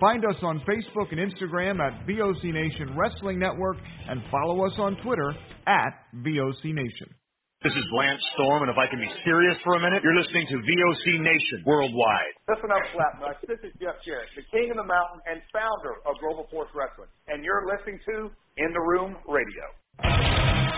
Find us on Facebook and Instagram at VOC Nation Wrestling Network and follow us on Twitter at VOC Nation. This is Lance Storm, and if I can be serious for a minute, you're listening to VOC Nation worldwide. Listen up, Slapnuts. This is Jeff Jarrett, the king of the mountain and founder of Global Force Wrestling, and you're listening to In the Room Radio.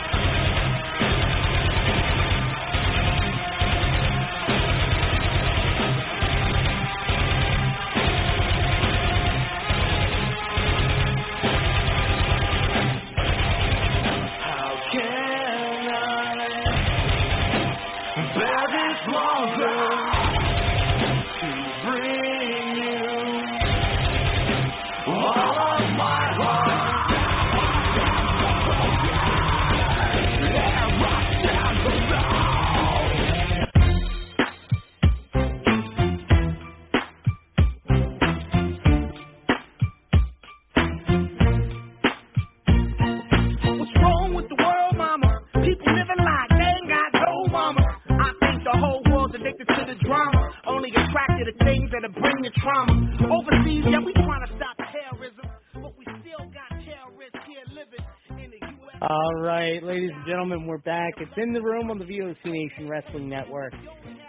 And we're back. It's in the room on the VOC Nation Wrestling Network,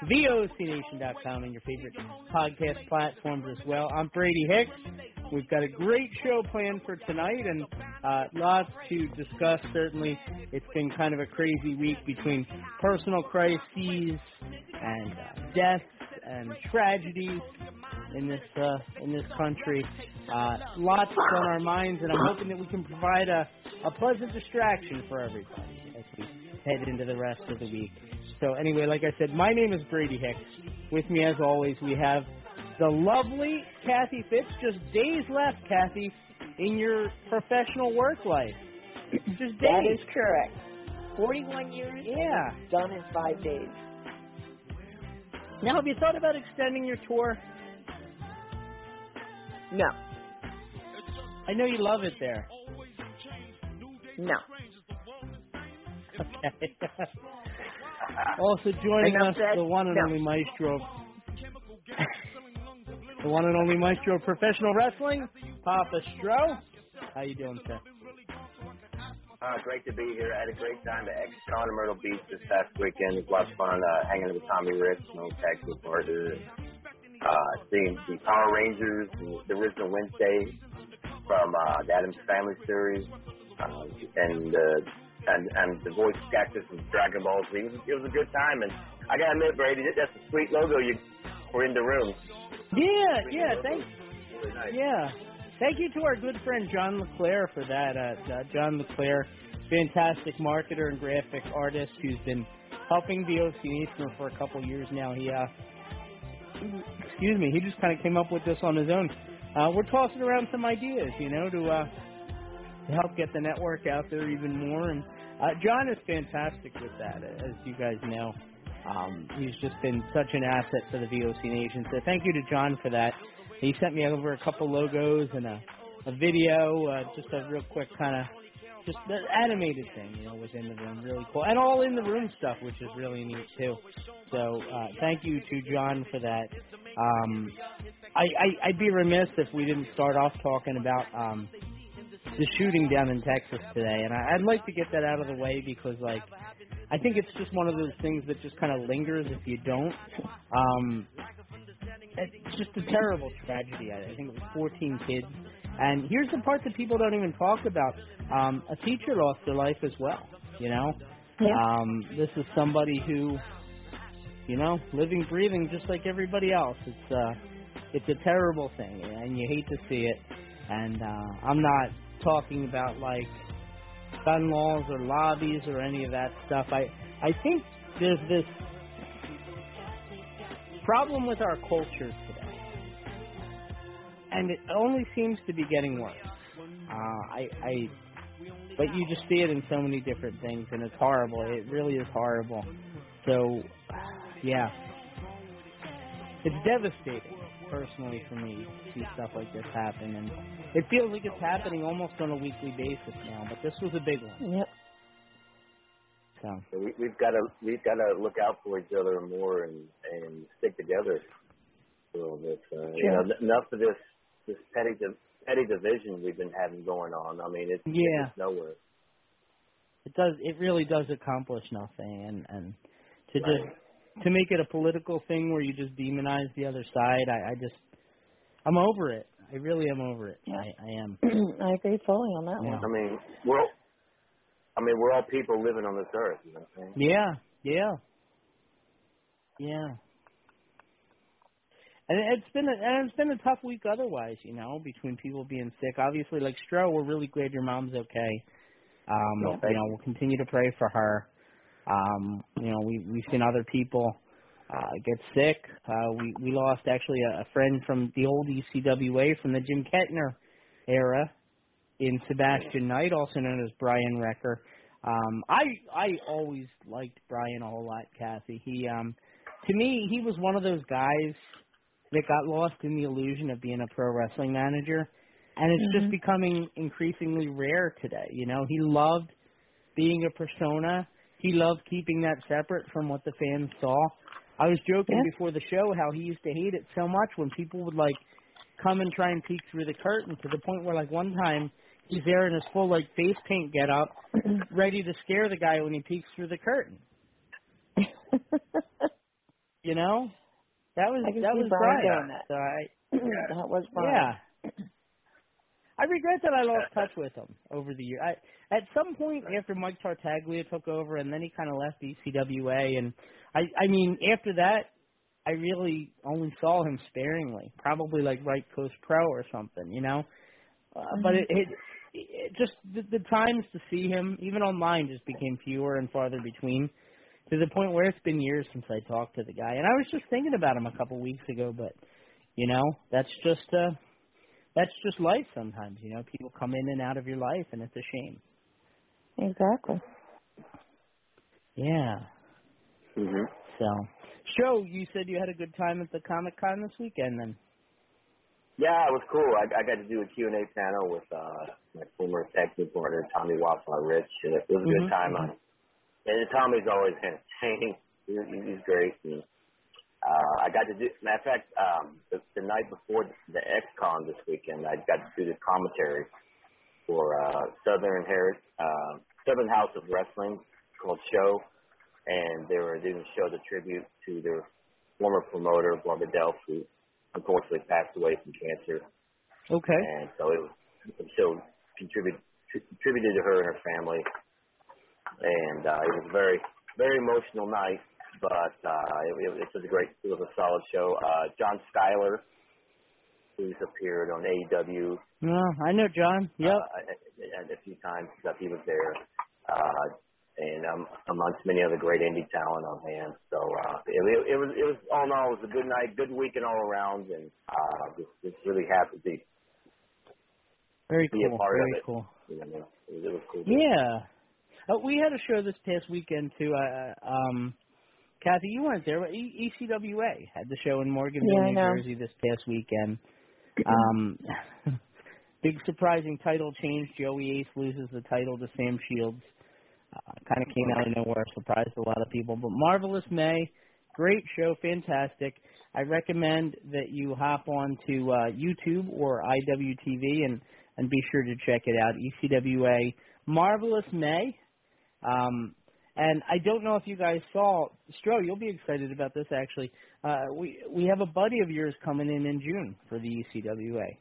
VOCNation.com, and your favorite podcast platforms as well. I'm Brady Hicks. We've got a great show planned for tonight and uh, lots to discuss. Certainly, it's been kind of a crazy week between personal crises and uh, deaths and tragedies in this uh, in this country. Uh, lots on our minds, and I'm hoping that we can provide a, a pleasant distraction for everybody head into the rest of the week. So anyway, like I said, my name is Brady Hicks. With me, as always, we have the lovely Kathy Fitz. Just days left, Kathy, in your professional work life. Just days. That is correct. 41 years Yeah. done in five days. Now, have you thought about extending your tour? No, I know you love it there. no. Okay. also joining us, said. the one and No. only maestro, the one and only maestro of professional wrestling, Papa Stro. How you doing, sir? Uh, great to be here. I had a great time at XCon in Myrtle Beach this past weekend. It was a lot of fun uh, hanging with Tommy Rich and old Tag Team Partner. Uh, seeing the Power Rangers, the original Wednesday from uh, the Addams Family series, uh, and, uh, and and the voice actors from Dragon Ball Z. It was, it was a good time, and I gotta admit, Brady, that's a sweet logo you were in the room. Yeah, yeah. Thanks. Really nice. Yeah. Thank you to our good friend John LeClaire for that. Uh, John LeClaire, fantastic marketer and graphic artist who's been helping the OC Nation for a couple years now. He, uh, excuse me, he just kind of came up with this on his own. Uh, we're tossing around some ideas, you know, to uh, to help get the network out there even more. And uh, John is fantastic with that, as you guys know. Um, he's just been such an asset for the VOC Nation. So thank you to John for that. He sent me over a couple logos and a, a video, uh, just a real quick kind of just the animated thing, you know, within the room, really cool, and all in the room stuff, which is really neat too. So uh, thank you to John for that. Um, I, I I'd be remiss if we didn't start off talking about um, the shooting down in Texas today, and I, I'd like to get that out of the way because like I think it's just one of those things that just kind of lingers if you don't. Um, it's just a terrible tragedy. I I think it was 14 kids And here's the part that people don't even talk about. Um, a teacher lost their life as well. You know, Yeah. um, this is somebody who, you know, living, breathing, just like everybody else. It's uh, it's a terrible thing, and you hate to see it. And uh, I'm not talking about like gun laws or lobbies or any of that stuff. I I think there's this problem with our culture today, and it only seems to be getting worse. Uh, I I but you just see it in so many different things, and it's horrible. It really is horrible. So, yeah, it's devastating personally for me to see stuff like this happen, and it feels like it's happening almost on a weekly basis now. But this was a big one. Yep. So, So we, we've got to we've got to look out for each other more and and stick together a little bit. Uh, You know, enough of this this petty di- petty division we've been having going on. I mean, it's, Yeah. it's nowhere. it does. It really does accomplish nothing, and and to Right. just to make it a political thing where you just demonize the other side, I, I just I'm over it. I really am over it. Yeah. I, I am. I agree fully on that Yeah. one. I mean, we're all, I mean, we're all people living on this earth. You know what I'm saying? Yeah, yeah, yeah. And it's been a, and it's been a tough week otherwise, you know, between people being sick. Obviously, like Stro, we're really glad your mom's okay. Um, Yeah, you know, we'll continue to pray for her. Um, you know, we we've seen other people uh get sick. Uh we we lost actually a, a friend from the old ECWA from the Jim Kettner era in Sebastian Knight, also known as Brian Recker. Um I I always liked Brian a whole lot, Kathy. He um to me he was one of those guys that got lost in the illusion of being a pro wrestling manager. And it's just Mhm. becoming increasingly rare today. You know, he loved being a persona. He loved keeping that separate from what the fans saw. I was joking Yeah. before the show how he used to hate it so much when people would like come and try and peek through the curtain to the point where like one time he's there in his full like face paint get up, ready to scare the guy when he peeks through the curtain. You know? That was that was Brian Brian. that. So I that was Brian. yeah. I regret that I lost touch with him over the year. I at some point after Mike Tartaglia took over and then he kind of left ECWA and I I mean after that I really only saw him sparingly, probably like Right Coast Pro or something, you know. Uh, But it, it it just the, the times to see him even online just became fewer and farther between to the point where it's been years since I talked to the guy and I was just thinking about him a couple weeks ago but you know that's just uh that's just life sometimes, you know. People come in and out of your life and it's a shame. Exactly. Yeah. hmm So Stro, you said you had a good time at the Comic Con this weekend then. Yeah, it was cool. I, I got to do a Q and A panel with uh, my former tag team partner Tommy Watson, Rich, and it was a good Mhm, time. mhm. Uh, and Tommy's always entertaining. He, he's great. And, uh, I got to do. Matter of fact, um, the, the night before the XCon this weekend, I got to do the commentary for uh, Southern Heritage, uh, Southern House of Wrestling called Show, and they were doing a show to tribute to their former promoter, Barbara Delph, who unfortunately passed away from cancer. Okay. And so it was the show contributed contributed to her and her family, and uh, it was a very very emotional night. But uh, it, it was a great, it was a solid show. Uh, John Skyler, who's appeared on AEW No, I know John. Yep. uh, a, a few times that he was there, uh, and um, amongst many other great indie talent on hand. So uh, it, it, it was it was all in all it was a good night, good weekend all around, and uh, just, just really happy to be Very be a cool. part of Very it. cool. you know, it was, it was cool. Yeah. Uh, we had a show this past weekend too. Uh, um, Kathy, you weren't there. but E- ECWA had the show in Morganville, Yeah, New. Jersey this past weekend. Um, big surprising title change. Joey Ace loses the title to Sam Shields. Uh, kind of came out of nowhere, surprised a lot of people. But Marvelous May, great show, fantastic. I recommend that you hop on to uh, YouTube or IWTV and and be sure to check it out. ECWA Marvelous May. Um, and I don't know if you guys saw Stro. You'll be excited about this actually. Uh, we we have a buddy of yours coming in in June for the ECWA.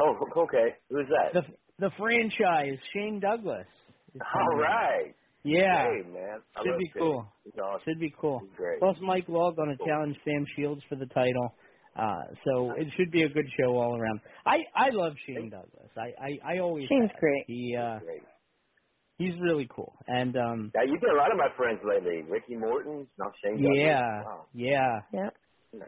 Oh, okay. Who's that? The the franchise, Shane Douglas. All right. All coming in. right. Yeah. Hey, man. I Should be Shane. cool. He's awesome. Should be cool. Great. Plus, Mike Law going to challenge Sam Shields for the title. Uh, so it should be a good show all around. I I love Shane Douglas. I I, I always Shane's have. great. He uh Great. he's really cool. And um Yeah, you've been a lot of my friends lately. Ricky Morton, not Shane Douglas. yeah, Wow. yeah. Yep.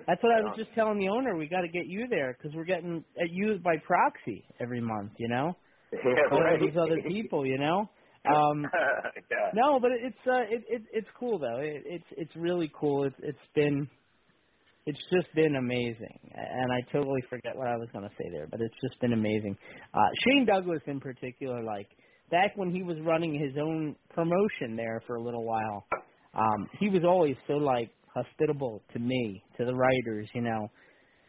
That's what I was just telling the owner. We got to get you there because we're getting at you by proxy every month. You know, Yeah, all right. these other people. You know. Um, yeah. no, but it's uh, it, it it's cool though. It, it's it's really cool. It's it's been it's just been amazing, and I totally forget what I was going to say there, but it's just been amazing. Uh, Shane Douglas in particular, like back when he was running his own promotion there for a little while, um, he was always so like hospitable to me, to the writers, you know,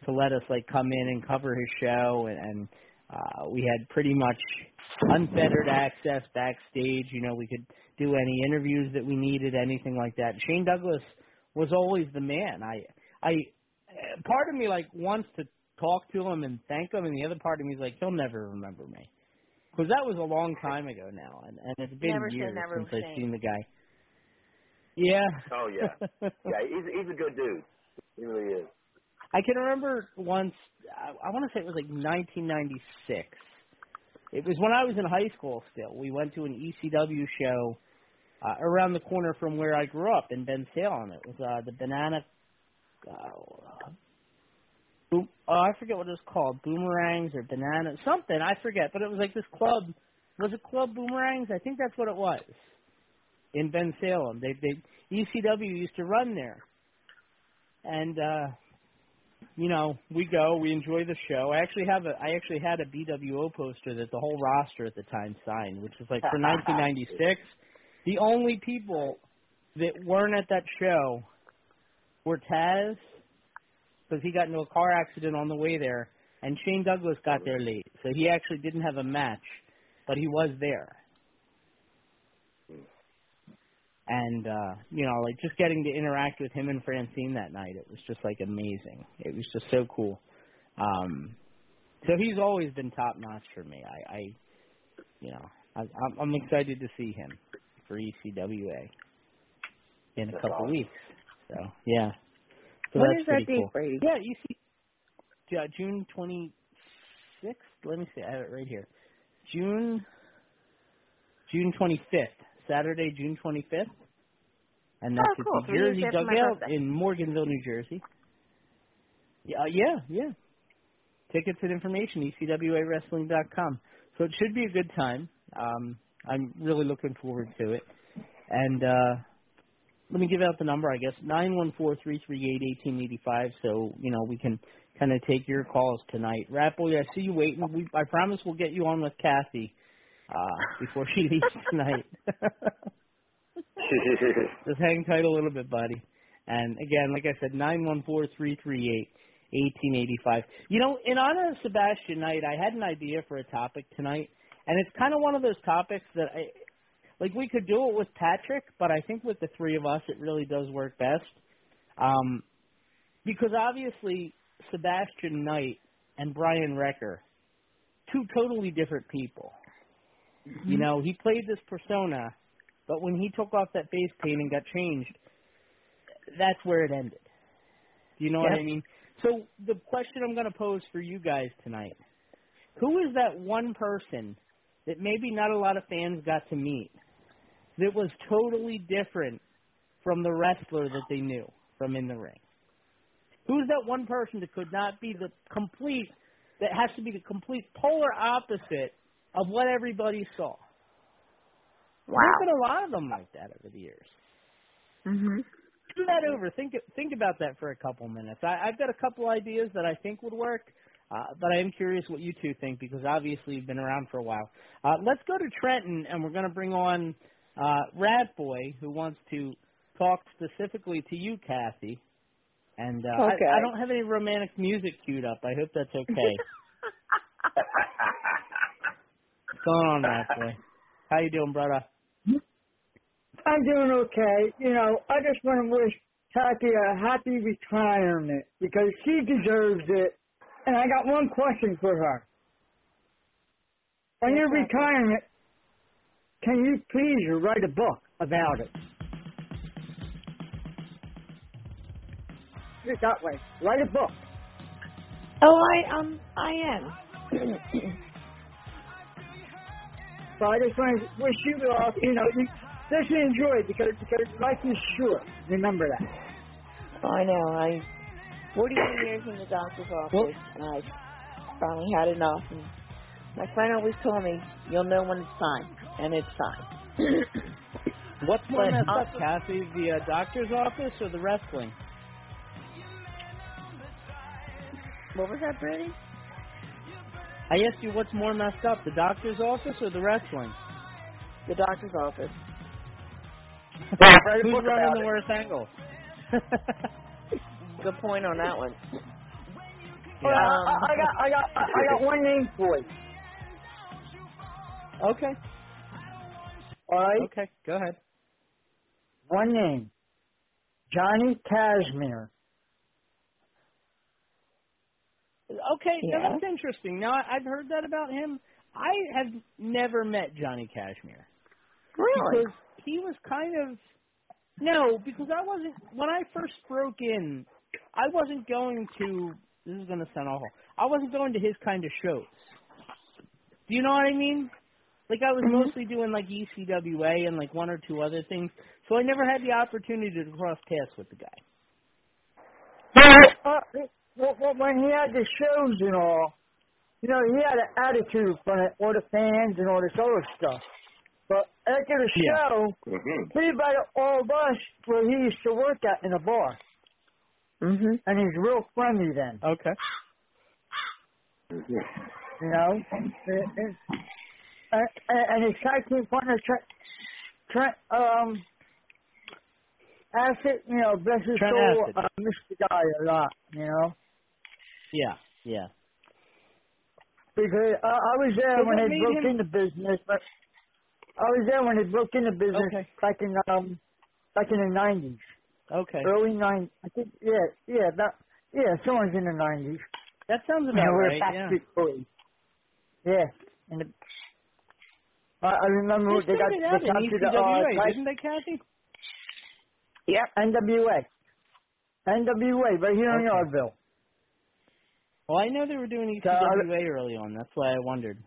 to let us like come in and cover his show, and, and uh, we had pretty much unfettered access backstage. You know, we could do any interviews that we needed, anything like that. Shane Douglas was always the man. I, I, uh, part of me like wants to talk to him and thank him, and the other part of me is like he'll never remember me because that was a long time ago now, and and it's been Never years since I've seen the guy. Yeah. Oh, yeah. Yeah, he's he's a good dude. He really is. I can remember once. I, I want to say it was like 1996. It was when I was in high school. Still, we went to an ECW show uh, around the corner from where I grew up in Bensalem. It was uh, the Banana. Uh, boom, oh, I forget what it was called. Boomerangs or Banana something. I forget. But it was like this club. Was it Club Boomerangs? I think that's what it was. In Bensalem, they they ECW used to run there, and. uh you know, we go, we enjoy the show. I actually have a I actually had a BWO poster that the whole roster at the time signed, which was like for 1996. The only people that weren't at that show were Taz because he got into a car accident on the way there, and Shane Douglas got there late, so he actually didn't have a match, but he was there. And uh you know like just getting to interact with him and Francine that night it was just like amazing. It was just so cool. Um so he's always been top notch for me. I i you know I, i'm i'm excited to see him for ecwa in a That's couple awesome. weeks. So yeah. So When that's is that date, cool. Brady? yeah you see uh, june twenty sixth let me see i have it right here. June june twenty fifth Saturday, June 25th. And that's Oh, cool. at the Jersey Dugout in Morganville, New Jersey. Yeah, uh, yeah, yeah. Tickets and information, ecwawrestling.com. So it should be a good time. Um, I'm really looking forward to it. And uh, let me give out the number, I guess, nine one four three three eight eighteen eighty five. So you know we can kind of take your calls tonight. Rat Boy, I see you waiting. We, I promise we'll get you on with Kathy uh, before she leaves tonight. Just hang tight a little bit, buddy. And again, like I said, nine one four three three eight eighteen eighty five. You know, in honor of Sebastian Knight, I had an idea for a topic tonight, and it's kind of one of those topics that I like. We could do it with Patrick, but I think with the three of us, it really does work best. Um, because obviously Sebastian Knight and Brian Recker, two totally different people. You mm-hmm. know, he played this persona, but when he took off that face paint and got changed, that's where it ended. Do you know what I mean? So the question I'm going to pose for you guys tonight: Who is that one person that maybe not a lot of fans got to meet that was totally different from the wrestler that they knew from in the ring? Who's that one person that could not be the complete, that has to be the complete polar opposite of what everybody saw? Wow. There's been a lot of them like that over the years. Mhm. Do that over. Think think about that for a couple minutes. I, I've got a couple ideas that I think would work, uh, but I am curious what you two think because obviously you've been around for a while. Uh, let's go to Trenton, and we're going to bring on uh, Rat Boy, who wants to talk specifically to you, Kathy. And uh, Okay. I, I don't have any romantic music queued up. I hope that's okay. What's going on, Rat Boy? How you doing, brother? I'm doing okay. You know, I just want to wish Kathy a happy retirement because she deserves it. And I got one question for her. on your retirement, can you please write a book about it? Put it that way. Write a book. Oh, I um, I am. So I just want to wish you all, you know, you just enjoy it because because life is short. Remember that. oh, I know. I 42 years in the doctor's office, Well- and I finally had enough. And my friend always told me, "You'll know when it's time," and it's time. What's more messed up, Kathy? The uh, doctor's office or the wrestling? what was that, Brady? I asked you what's more messed up, the doctor's office or the wrestling? The doctor's office. Write Who's running the it. worst angle? Good point on that one. Well, I, Um, I, I got I got I I got one name for you. okay, All right, okay, go ahead. one name. Johnny Kashmere. Okay, now Yeah. that's interesting. Now I- I've heard that about him. I have never met Johnny Kashmere. Really? Because he was kind of no, because I wasn't when I first broke in. I wasn't going to. This is going to sound awful. I wasn't going to his kind of shows. Do you know what I mean? Like I was Mhm. mostly doing like E ECWA and like one or two other things, so I never had the opportunity to cross paths with the guy. Uh, well, well, when he had the shows and all, you know, he had an attitude for the- all the fans and all this other stuff. But after the Yeah. show, Mm-hmm. he invited all of us where he used to work at in a bar, Mhm. and he's real friendly then. Okay. you know. And, and, and, and his tag team partner, Trent, Trent, um, Acid, you know, bless his Trent soul, Acid. uh, missed the guy a lot, you know. Yeah. Yeah. Because uh, I was there So when what they broke him- into business, but I was there when they broke into business Okay. back in um back in the nineties, Okay. early nine. I think yeah, yeah, that yeah, someone's in the nineties. That sounds You about know, we're right. Yeah. Boys. Yeah, and the, I, I remember They they got started they got to the ECWA, uh, didn't they, Kathy? Yep. NWA, NWA right here in Okay. Yardville. Well, I know they were doing ECWA early on. That's why I wondered.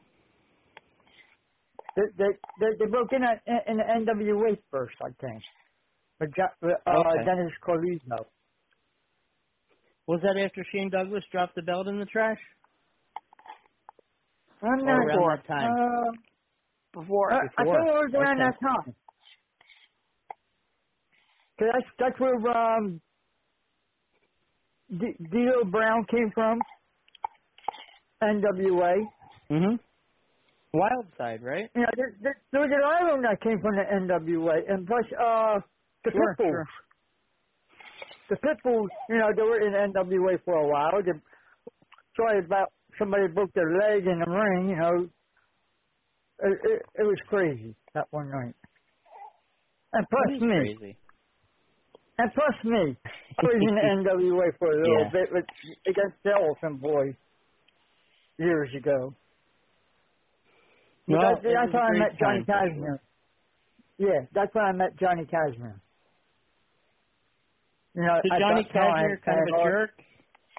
They they they, they broke in at, in the NWA first, I think. But uh, Okay. Dennis Coralluzzo. Was that after Shane Douglas dropped the belt in the trash? I'm not around sure. that time? Uh, Before. I, I think it was around Okay. that time. Cause that's that's where um D- Brown came from. NWA. Mm-hmm. Wild Side, right? Yeah, there, there, there was an island that came from the NWA, and plus uh the Sure, Pitbulls. sure. The Pitbulls, you know, they were in NWA for a while. They, sorry about somebody broke their leg in the ring. You know, it, it, it was crazy that one night. And plus me. crazy. And plus me. I was in the NWA for a little Yeah. bit with, against the Elephant Boys years ago. But Well, that's, it that's was how I met Johnny time for sure. Kashmere. Yeah, that's when I met Johnny Kashmere. You know, at Johnny Kashmere, kind of a uh, jerk,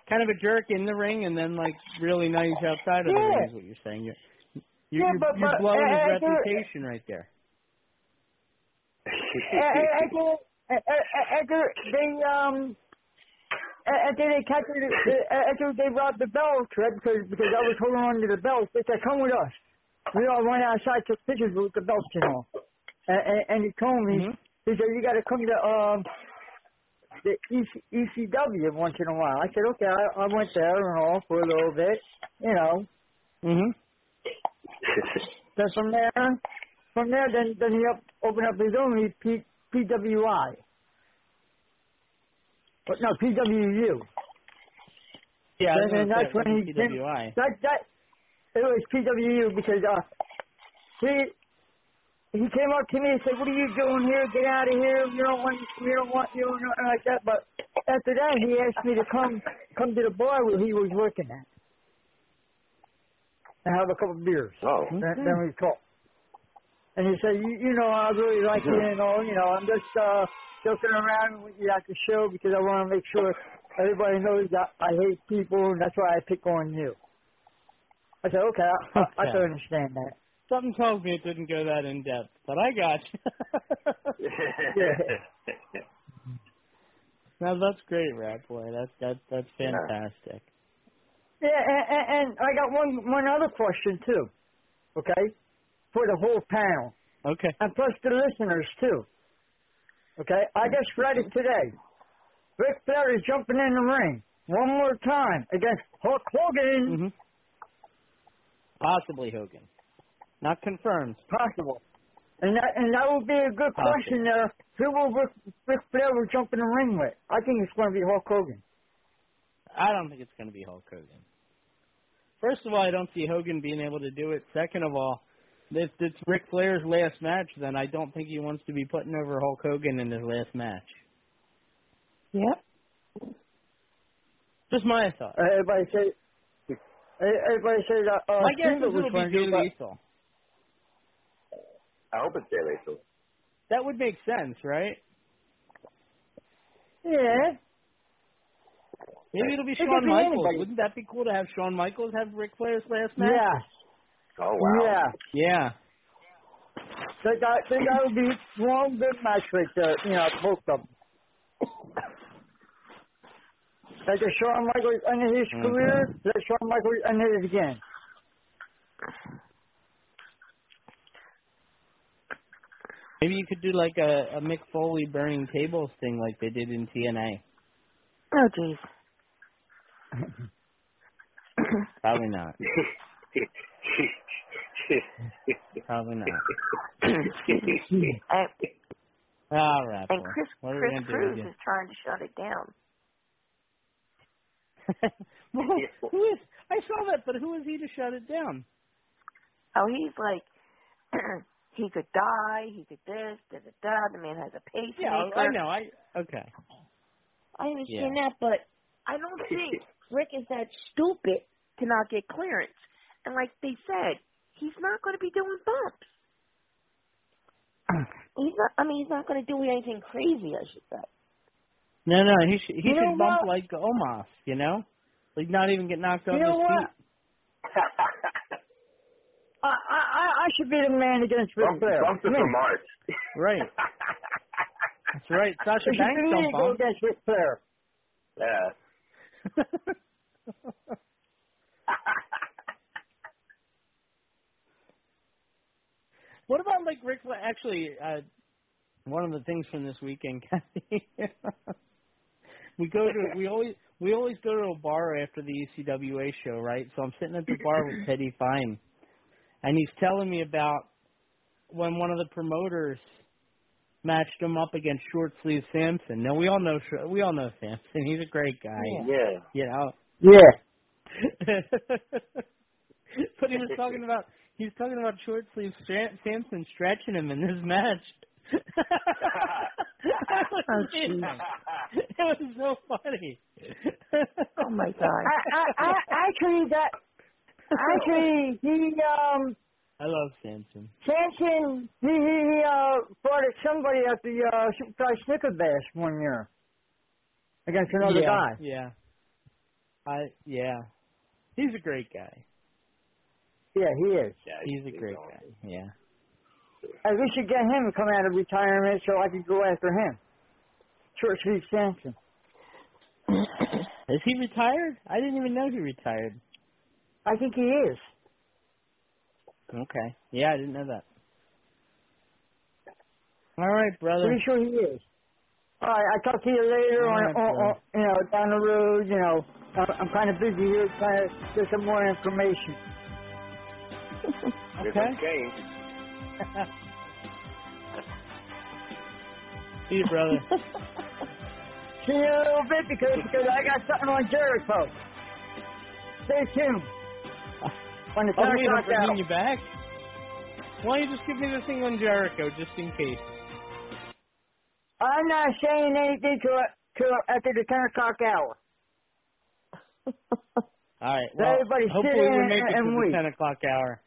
kind of a jerk in the ring, and then like really nice outside of the ring. Is what you're saying? You're you're, Yeah, you're, but- you're but, blowing uh, his uh, reputation right there. after, after they um after they captured after they robbed the belt, right? Because because I was holding on to the belt, they said, "Come with us." We all went outside, took pictures with the belts and all. And, and, and he told me, Mhm. he said, "You got to come to um the EC, ECW once in a while." I said, "Okay." I, I went there and all for a little bit, you know. Mm-hmm. Then from there, from there, then then he up, opened up his own P, PWI. But no, PWU. Yeah, and, and that's when he PWI. that that it was PWU because uh he he came up to me and said, "What are you doing here? Get out of here! You don't want you don't want you don't nothing like that." But after that, he asked me to come come to the bar where he was working at. and have a couple of beers. Oh. Then, then we talk. And he said, you, you know, I really like you and all. You know, I'm just uh, joking around with you at the show because I want to make sure everybody knows that I hate people, and that's why I pick on you. I said, okay, I, I, I can understand that. Something tells me it didn't go that in depth, but I got you. no, that's great, Rat Boy. That's that's that's Yeah. fantastic. Yeah, and, and, and I got one one other question too. Okay, for the whole panel, Okay. and plus the listeners too. Okay, I just read it today. Ric Flair is jumping in the ring one more time against Hulk Hogan. hmm Possibly Hogan. Not confirmed. Possible. And that and that would be a good Possible. question there. Who will Ric, Ric Flair will jump in the ring with? I think it's going to be Hulk Hogan. I don't think it's going to be Hulk Hogan. First of all, I don't see Hogan being able to do it. Second of all, if it's Ric Flair's last match, then I don't think he wants to be putting over Hulk Hogan in his last match. Yep. Just my thought. Uh, everybody say. Everybody says that. Uh, my guess is it'll be to Jay Lethal. I hope it's Jay Lethal. That would make sense, right? Yeah. Maybe it'll be It Shawn could be Michaels. anybody. Wouldn't that be cool to have Shawn Michaels have Ric Flair's last match? Yes. Oh wow. Yeah. Yeah. That I think that would be one good match right there. You know, both of them. Like a Shawn Michaels ended his Mhm. career, let Shawn Michaels ended it again. Maybe you could do like a, a Mick Foley burning tables thing like they did in TNA. Oh, jeez. Probably not. Probably not. Ah, All right. and. Chris Chris Cruz is trying to shut it down. well, who is? I saw that, but who is he to shut it down? Oh, he's like, he could die, he could this, da da da. The man has a pacemaker. Yeah, I know. I okay. I understand that, but I don't think Rick is that stupid to not get clearance. And like they said, he's not going to be doing bumps. He's not. I mean, he's not going to do anything crazy. I should say. No, no, he should he You should bump what? like Omos, you know, like not even get knocked off You know his what? I, I I- I should be the man against Ric Bump, Flair. bump it Me. March. Right. That's right. Sasha It should Banks be me don't go bump. against Ric Flair. yeah. what about like Rick? Fla- Actually, uh, one of the things from this weekend, Kathy. we go to we always we always go to a bar after the E ECWA show, right? So I'm sitting at the bar with Teddy Fine, and he's telling me about when one of the promoters matched him up against Short Sleeve Samson. Now we all know Sh- we all know Samson. He's a great guy, Yeah. you know. Yeah. but he was talking about he was talking about short sleeve Stra- Samson stretching him in this match. I was Oh, kidding. it was so funny. Oh my God. I, I, I, actually, that actually he um I love Samson. Samson he he, he uh fought at somebody at the uh Superfly Snicker Bash one year against another yeah, guy. Yeah. I yeah. He's a great guy. Yeah, he is. Yeah, He's a great guy. Yeah. And we should get him to come out of retirement so I can go after him. Short Sleeve Samson. Is he retired? I didn't even know he retired. I think he is. Okay. Yeah, I didn't know that. All right, brother. Pretty sure he is. All right, I'll talk to you later All on, right, on, on, you know, down the road, you know. I- I'm kind of busy here trying to get some more information. Okay. See you, brother. See you in a little bit because, because I got something on Jericho. Stay tuned. When the Oh, time wait, I'm comes out. you back. Why don't you just give me the thing on Jericho, just in case? I'm not saying anything till, till after the 10 o'clock hour. All right. Well, everybody hopefully we make it to the ten o'clock hour.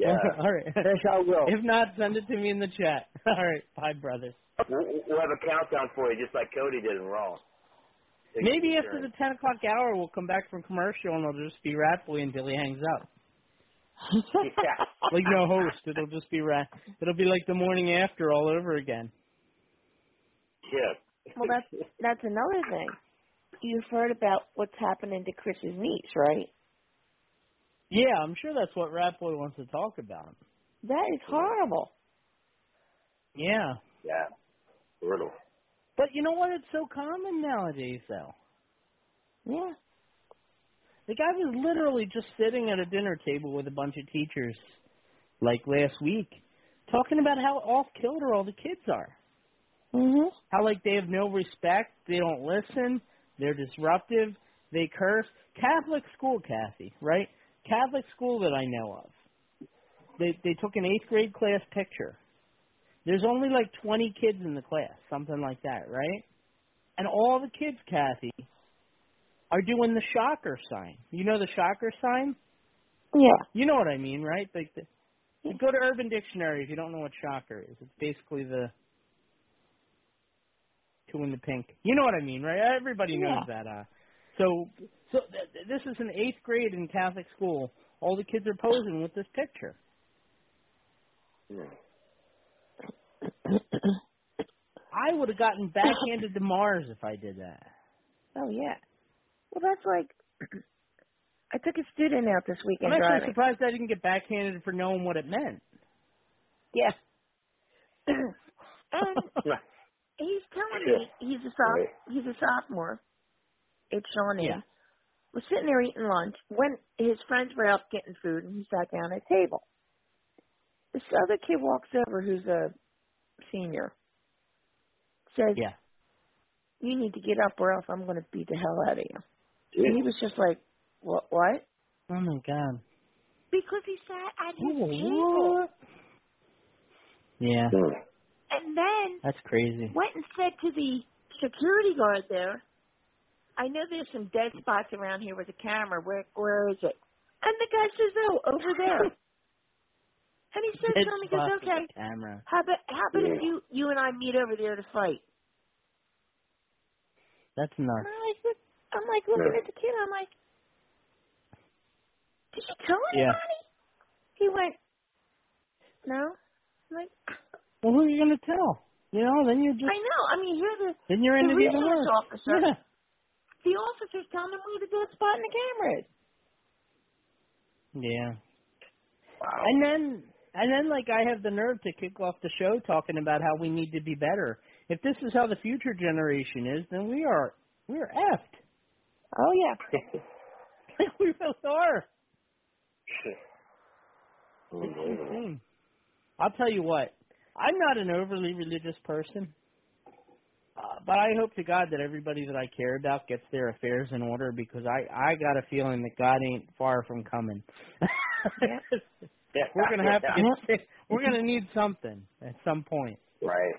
Yeah. All right. Yes, I will. If not, send it to me in the chat. All right. Bye, brothers. We'll, we'll have a countdown for you, just like Cody did in Raw. Take Maybe your after turn. the ten o'clock hour, we'll come back from commercial and it'll just be Rat Boy until he hangs up. yeah. Like no host. It'll just be Rat. It'll be like the morning after all over again. Yeah. Well, that's that's another thing. You've heard about what's happening to Chris's niece, right? Yeah, I'm sure that's what Rat Boy wants to talk about. That is horrible. Yeah. yeah. Brutal. But you know what? It's so common nowadays, though. Yeah. The guy was literally just sitting at a dinner table with a bunch of teachers, like last week, talking about how off kilter all the kids are. Mhm. How like they have no respect, they don't listen, they're disruptive, they curse. Catholic school, Kathy, right? Catholic school that I know of. They they took an eighth grade class picture. There's only like 20 kids in the class, something like that, right? And all the kids, Kathy, are doing the shocker sign. You know the shocker sign? Yeah. You know what I mean, right? Like the, you go to Urban Dictionary if you don't know what shocker is. It's basically the two in the pink. You know what I mean, right? Everybody knows that. Uh, so, so th- th- this is an eighth grade in Catholic school. All the kids are posing with this picture. Hmm. I would have gotten backhanded to Mars if I did that. Oh yeah. Well, that's like I took a student out this weekend I'm actually driving. surprised I didn't get backhanded for knowing what it meant. Yeah. Um, and he's telling me he's a soph- he's a sophomore. It's Shawnee. Yeah. Was sitting there eating lunch when his friends were out getting food and he sat down at a table. This other kid walks over who's a senior. Says, Yeah. You need to get up or else I'm gonna beat the hell out of you. And he was just like, What what? Oh my god. Because he sat at his Ooh, table. what? Yeah, And then that's crazy. went and said to the security guard there, I know there's some dead spots around here with a camera. Where where is it? And the guy says, Oh, over there. and he says to him, he goes, Okay, Camera. how about how about if you you and I meet over there to fight? That's nuts. I'm like, I'm like looking at the kid, I'm like, Did you tell Yeah. anybody? He went, No. I'm like Well, who are you gonna tell? You know, then you're just I know. I mean you're the then you're into the even resource officer. Yeah. The officer's telling him where the dead spot in the camera is. Yeah. Wow. And then and then like I have the nerve to kick off the show talking about how we need to be better. If this is how the future generation is, then we are we are effed. Oh yeah. we really are. It's insane. I'll tell you what. I'm not an overly religious person, uh, but I hope to God that everybody that I care about gets their affairs in order because I I got a feeling that God ain't far from coming. we're gonna have to get we're gonna need something at some point. Right.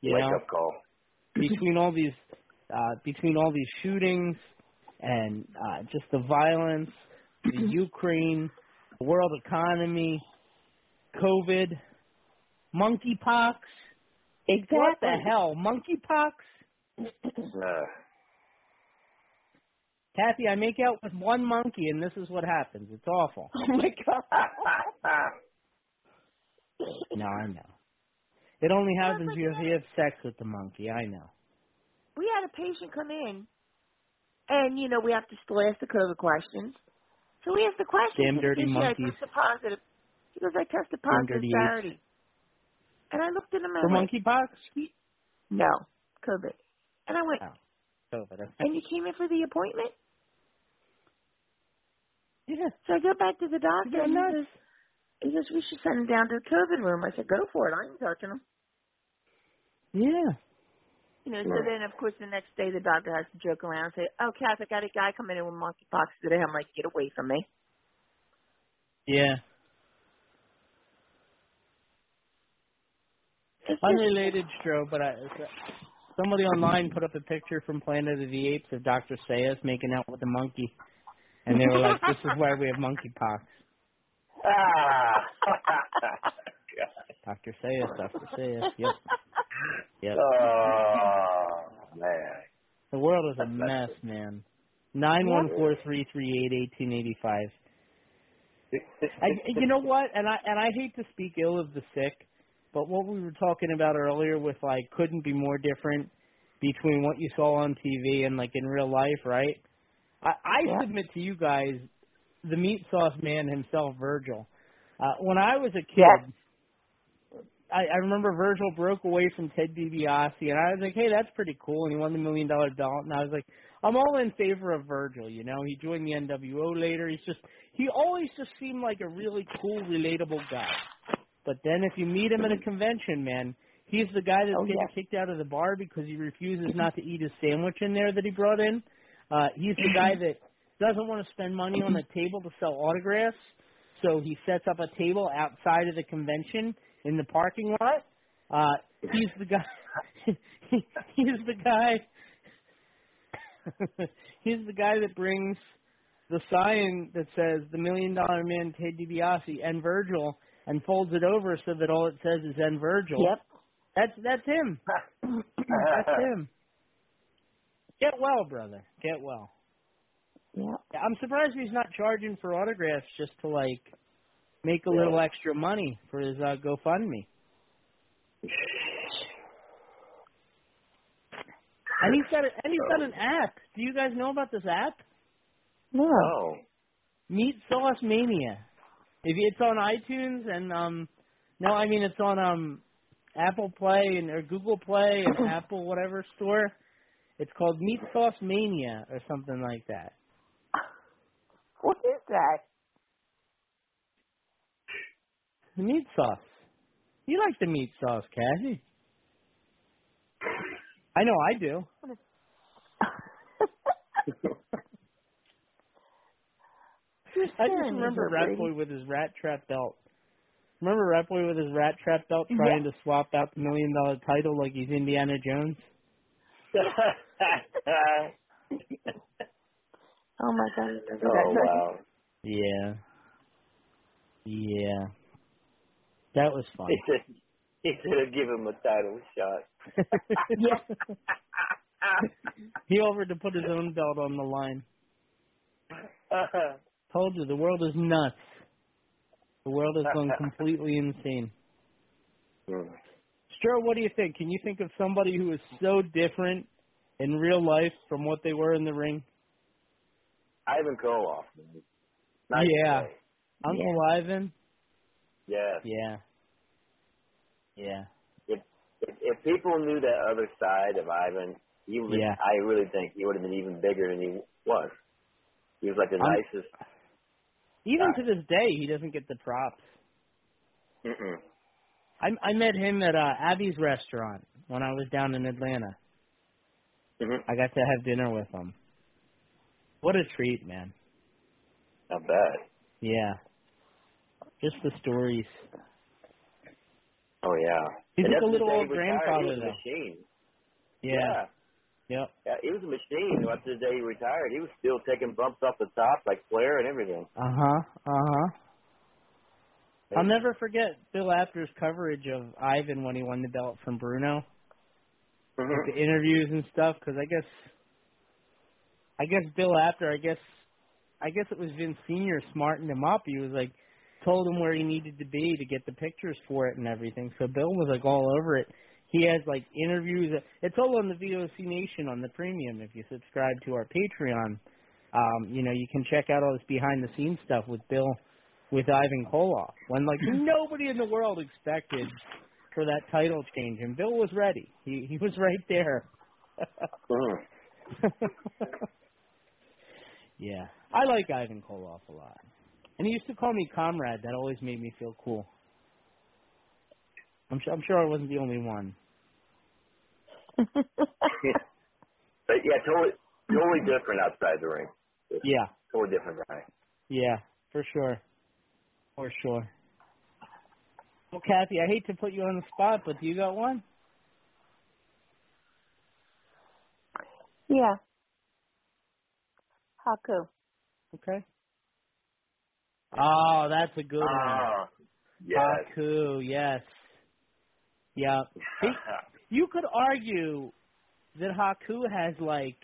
You Wake know, up call. between all these uh, between all these shootings and uh, just the violence, the Ukraine, the world economy, COVID, monkeypox. Exactly. What the hell, monkeypox? Uh, Kathy, I make out with one monkey, and this is what happens. It's awful. Oh my god. No, I know. It only happens if you have sex with the monkey. I know. we had a patient come in, and you know we have to still ask the COVID questions. So we asked the question. Damn dirty monkeys. I tested positive. She goes, I tested positive Saturday. And I looked at him and For monkeypox? no, COVID. And I went, Oh, COVID. okay. and you came in for the appointment? Yeah. So I go back to the doctor and he says, he says, we should send him down to the COVID room. I said, go for it. I ain't touching him. Yeah. You know, so then, of course, the next day the doctor has to joke around and say, oh, Kath, I got a guy coming in with monkeypox today. I'm like, get away from me. Yeah. It's just- Unrelated, Stro, but I, somebody online put up a picture from Planet of the Apes of Dr. Zaius making out with a monkey. and they were like, "This is why we have monkeypox." Ah. Dr. Zaius, Dr. Zaius. Yep. Yep. Oh man. The world is a mess, man. Nine one four three three eight eighteen eighty five. I, you know what? And I and I hate to speak ill of the sick, but what we were talking about earlier with like couldn't be more different between what you saw on TV and like in real life, right? I, I Yeah. submit to you guys, the meat sauce man himself, Virgil. Uh, when I was a kid, Yes. I, I remember Virgil broke away from Ted DiBiase, and I was like, "Hey, that's pretty cool." And he won the million dollar belt, and I was like, "I'm all in favor of Virgil." You know, he joined the NWO later. He's just he always just seemed like a really cool, relatable guy. But then if you meet him at a convention, man, he's the guy that's Oh, getting yeah. kicked out of the bar because he refuses not to eat his sandwich in there that he brought in. Uh, he's the guy that doesn't want to spend money on a table to sell autographs, so he sets up a table outside of the convention in the parking lot. Uh, he's the guy. he's the guy. he's the guy that brings the sign that says "The Million Dollar Man, Ted DiBiase, and Virgil," and folds it over so that all it says is "and Virgil." Yep. That's that's him. That's him. Get well, brother. Get well. Yeah. I'm surprised he's not charging for autographs just to like make a little extra money for his uh, GoFundMe. And he's got a, and he's got an app. Do you guys know about this app? No. Oh. Meat Sauce Mania. If it's on iTunes and um no, I mean it's on um Apple Play and or Google Play and Apple whatever store. It's called Meat Sauce Mania or something like that. What is that? The meat sauce. You like the meat sauce, Cassie? I know I do. I just remember Rat Boy with his rat trap belt. Remember Rat Boy with his rat trap belt trying to swap out the million dollar title like he's Indiana Jones? Oh my god, oh wow. Yeah. Yeah. That was fun. He said he should have given him a title shot. he offered to put his own belt on the line. Told you the world is nuts. The world has gone completely insane. Hmm. Stro, what do you think? Can you think of somebody who is so different in real life from what they were in the ring? Ivan Koloff. man. Nice Yeah. guy. Uncle Ivan? Yes. Yeah. Yeah. If, if if people knew that other side of Ivan, he would. Yeah. I really think he would have been even bigger than he was. He was like the I'm- nicest. Even to this day, he doesn't get the props. Mm-mm. I I met him at uh, Abby's restaurant when I was down in Atlanta. Mhm. I got to have dinner with him. What a treat, man. Not bad. Yeah. Just the stories. Oh yeah. He's And like a little old grandfather, though. machine. Yeah. Yeah. Yep. he was a machine. After the day he retired, he was still taking bumps off the top like Flair and everything. Uh huh. Uh huh. I'll never forget Bill Apter's coverage of Ivan when he won the belt from Bruno. Mhm. Like the interviews and stuff, because I guess, I guess Bill Apter, I guess, I guess it was Vince Senior smartened him up. He was like, told him where he needed to be to get the pictures for it and everything. So Bill was like all over it. He has like interviews. It's all on the VOC Nation on the premium. If you subscribe to our Patreon, um, you know you can check out all this behind the scenes stuff with Bill, with Ivan Koloff. When like nobody in the world expected for that title change, and Bill was ready. He he was right there. Yeah, I like Ivan Koloff a lot, and he used to call me comrade. That always made me feel cool. I'm sure I'm sure I wasn't the only one. But yeah, totally, totally different outside the ring. Yeah, Totally different guy. yeah, for sure, for sure. Well, Kathy, I hate to put you on the spot, but do you got one? Yeah. Haku. Okay. Oh, that's a good one. Ah, yes. Haku, yes. Yeah. He, you could argue that Haku has like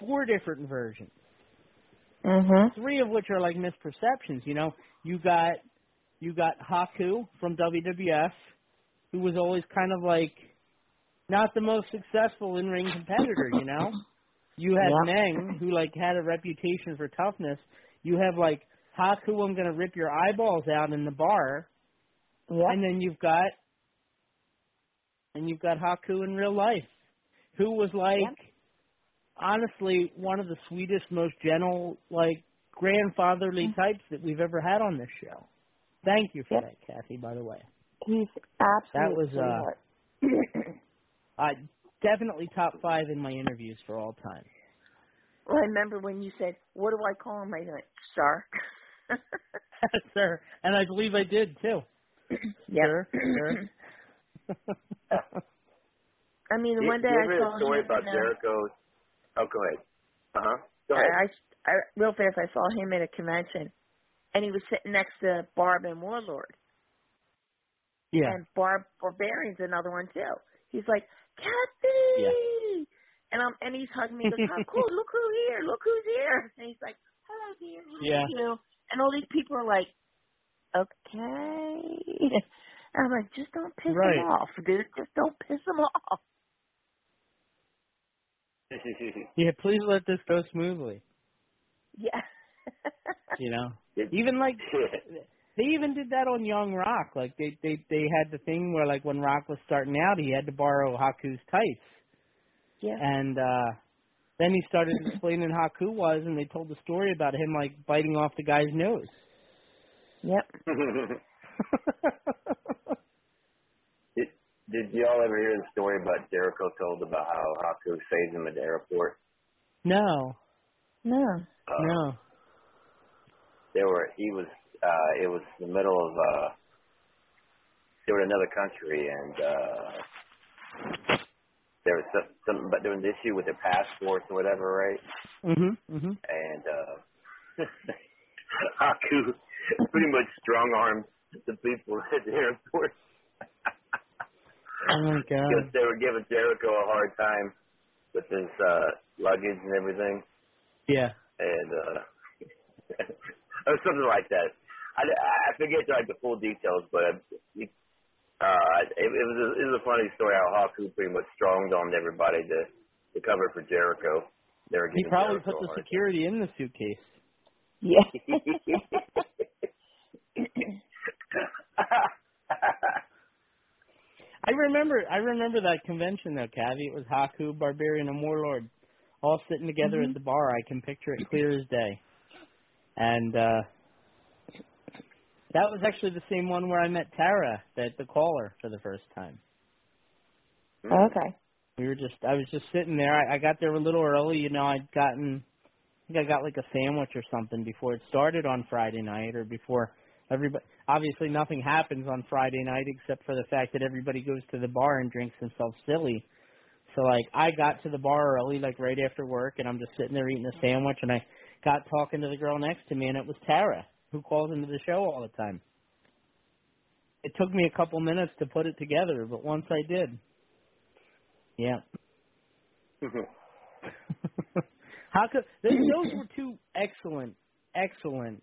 four different versions. Mhm. Three of which are like misperceptions, you know. You got you got Haku from WWF, who was always kind of like not the most successful in ring competitor, you know. You had Yeah. Meng, who like had a reputation for toughness. You have like Haku, I'm gonna rip your eyeballs out in the bar, Yeah. and then you've got and you've got Haku in real life, who was like Yep. honestly one of the sweetest, most gentle, like grandfatherly Mm-hmm. types that we've ever had on this show. Thank you for Yep. that, Kathy. By the way, He's absolutely That was, uh, uh, definitely top five in my interviews for all time. Well, I remember when you said, "What do I call him?" I went, "Sir." sir, and I believe I did too. Yep. Sir, sir. I mean, You, one day you I saw the story him. about in a- Jericho's? Oh, go ahead. Uh huh. Go ahead. I, I, real fast, I saw him at a convention, and he was sitting next to Barb and Warlord, Yeah. and Barb Barbarian's another one too. He's like, Kathy, yeah. and I'm, and he's hugging me. He goes, "How cool! Look who here! Look who's here!" And he's like, "Hello, dear. How Yeah. are you?" And all these people are like, "Okay." And I'm like, "Just don't piss Right. him off, dude. Just don't piss him off." Yeah, please let this go smoothly. Yeah. You know, even like they even did that on Young Rock. Like they they they had the thing where like when Rock was starting out, he had to borrow Haku's tights, yeah. and uh then he started explaining how Haku was, and they told the story about him like biting off the guy's nose. Yep. Did, did y'all ever hear the story about Jericho told about how Haku saved him at the airport? no, No. Uh, no. There were he was uh it was the middle of uh they were in another country and uh there was some, something but there was an issue with their passports or whatever, right? Mhm. Mhm. And uh Haku pretty much strong armed the people at the airport. Oh my because god. they were giving Jericho a hard time with his uh luggage and everything, Yeah. and uh or something like that. I, I forget like the full details, but it, uh, it, it was a, it was a funny story how Haku pretty much stronged on everybody to to cover for Jericho. They were He probably Jericho put the a hard security in the suitcase. Yeah. I remember I remember that convention though, Cavi. It was Haku, Barbarian, and Warlord all sitting together Mhm. at the bar. I can picture it clear as day. And uh that was actually the same one where I met Tara, that the caller, for the first time. okay. We were just I was just sitting there. I, I got there a little early, you know, I'd gotten I think I got like a sandwich or something before it started on Friday night or before everybody obviously nothing happens on Friday night except for the fact that everybody goes to the bar and drinks themselves silly. So like I got to the bar early, like right after work and I'm just sitting there eating a sandwich and I got talking to the girl next to me and it was Tara, who calls into the show all the time. It took me a couple minutes to put it together, but once I did. Yeah. Mm-hmm. How could those those were two excellent, excellent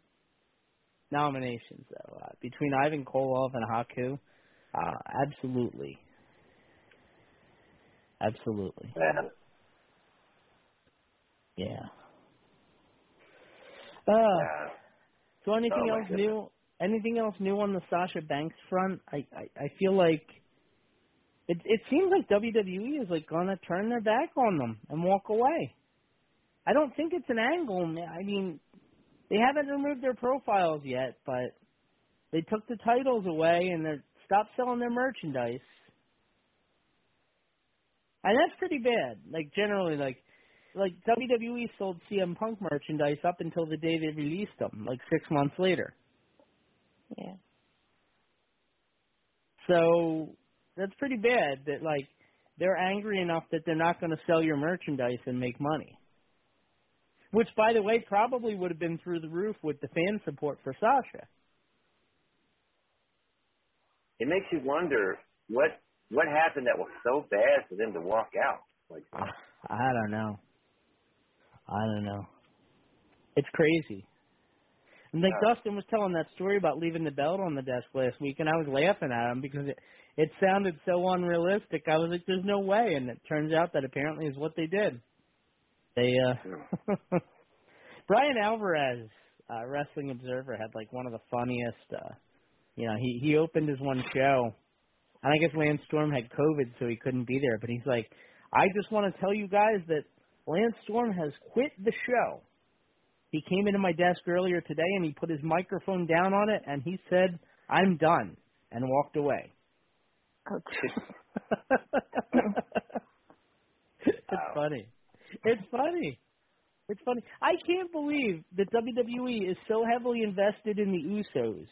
nominations though. Uh, between Ivan Koloff and Haku, uh, absolutely, absolutely, Man. yeah. Uh, Yeah. so anything Oh, else goodness. new? Anything else new on the Sasha Banks front? I I, I feel like. It it seems like WWE is like gonna turn their back on them and walk away. I don't think it's an angle. I mean, they haven't removed their profiles yet, but they took the titles away and they're stopped selling their merchandise. And that's pretty bad. Like generally, like like WWE sold CM Punk merchandise up until the day they released them, like six months later. Yeah. So that's pretty bad. That like they're angry enough that they're not going to sell your merchandise and make money. Which, by the way, probably would have been through the roof with the fan support for Sasha. It makes you wonder what what happened that was so bad for them to walk out. Like, I don't know. I don't know. It's crazy. And like Yeah. Dustin was telling that story about leaving the belt on the desk last week, and I was laughing at him because it it sounded so unrealistic. I was like, "There's no way," and it turns out that apparently is what they did. They uh Bryan Alvarez, uh, Wrestling Observer, had like one of the funniest. uh You know, he he opened his one show, and I guess Lance Storm had COVID, so he couldn't be there. But he's like, "I just want to tell you guys that Lance Storm has quit the show." He came into my desk earlier today and he put his microphone down on it and he said, "I'm done," and walked away. Oh, it's funny. It's funny. It's funny. I can't believe that WWE is so heavily invested in the Usos,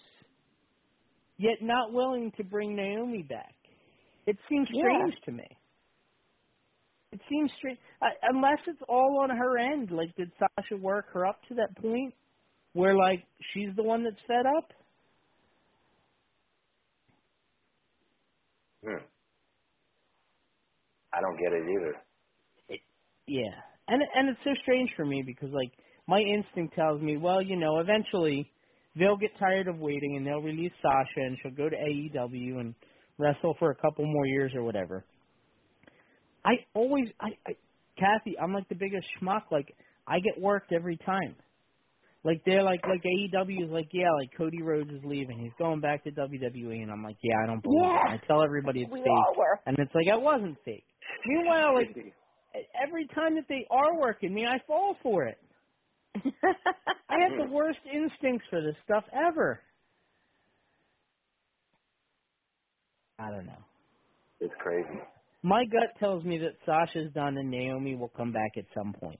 yet not willing to bring Naomi back. It seems Yeah. strange to me. It seems strange, uh, unless it's all on her end. Like, did Sasha work her up to that point where, like, she's the one that's fed up? hmm. I don't get it either. Yeah, and and it's so strange for me because like my instinct tells me, well, you know, eventually they'll get tired of waiting and they'll release Sasha and she'll go to AEW and wrestle for a couple more years or whatever. I always, I, I Kathy, I'm like the biggest schmuck. Like I get worked every time. Like they're like like AEW is like yeah like Cody Rhodes is leaving he's going back to WWE and I'm like yeah I don't believe it. Yeah. I tell everybody it's we fake and it's like I wasn't fake. Meanwhile like every time that they are working me, I fall for it. I have the worst instincts for this stuff ever. I don't know. It's crazy. My gut tells me that Sasha's done and Naomi will come back at some point.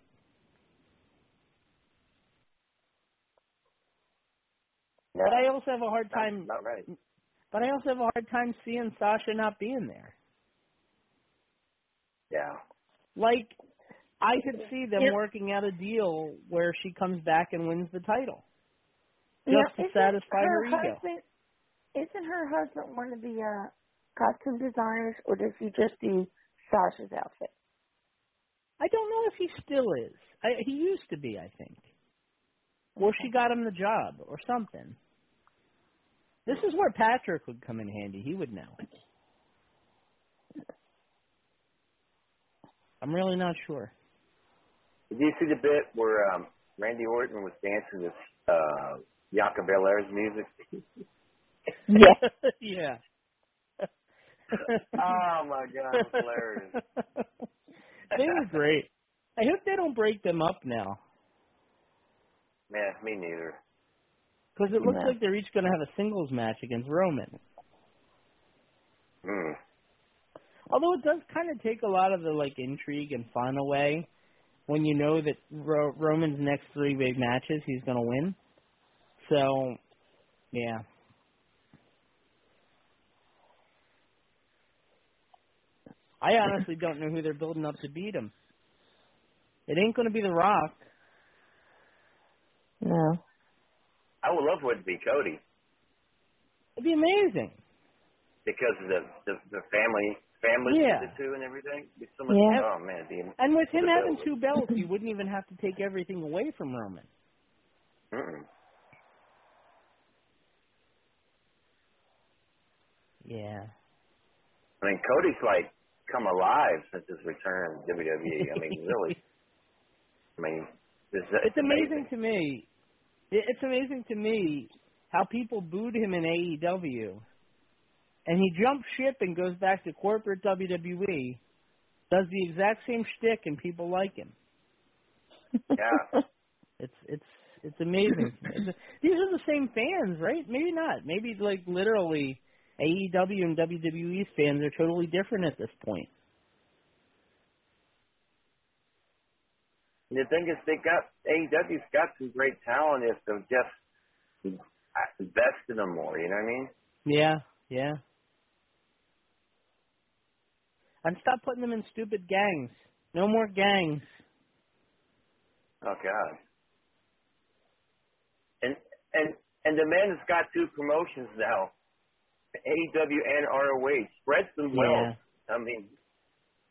No, But I also have a hard not, time. not right. But I also have a hard time seeing Sasha not being there. Yeah. Like, I could see them working out a deal where she comes back and wins the title. Now, Just to satisfy her her ego. Isn't her husband one of the uh, costume designers, or does he just do Sasha's outfit? I don't know if he still is. I, he used to be, I think. Or she got him the job, or something. This is where Patrick would come in handy. He would know. I'm really not sure. Did you see the bit where um, Randy Orton was dancing with uh, Bianca Belair's music? Yeah. yeah. oh my god, it hilarious. they were great. I hope they don't break them up now, Man, me neither. because it looks Yeah. like they're each going to have a singles match against Roman. Mm. Although it does kind of take a lot of the like intrigue and fun away when you know that Ro- Roman's next three big matches he's going to win. So, yeah. I honestly don't know who they're building up to beat him. It ain't going to be The Rock. No. I would love for it to be Cody It'd be amazing. because of the the, the family family Yeah. the and everything. It'd so much. Yeah. Oh man, it'd And with him The having two belts, you wouldn't even have to take everything away from Roman. mm-mm. Yeah. I mean, Cody's like come alive since his return to WWE. I mean, really. I mean, it's, it's amazing to me. It's amazing to me how people booed him in AEW, and he jumps ship and goes back to corporate WWE, does the exact same shtick, and people like him. Yeah. It's it's it's amazing. It's- these are the same fans, right? Maybe not. Maybe like literally AEW and WWE fans are totally different at this point. And the thing is, they got AEW's got some great talent if they'll just uh, invest in them more. You know what I mean? Yeah, yeah. And stop putting them in stupid gangs. No more gangs. Oh God. And and and the man has got two promotions now, AEW and ROH. Spreads them well. Yeah. I mean,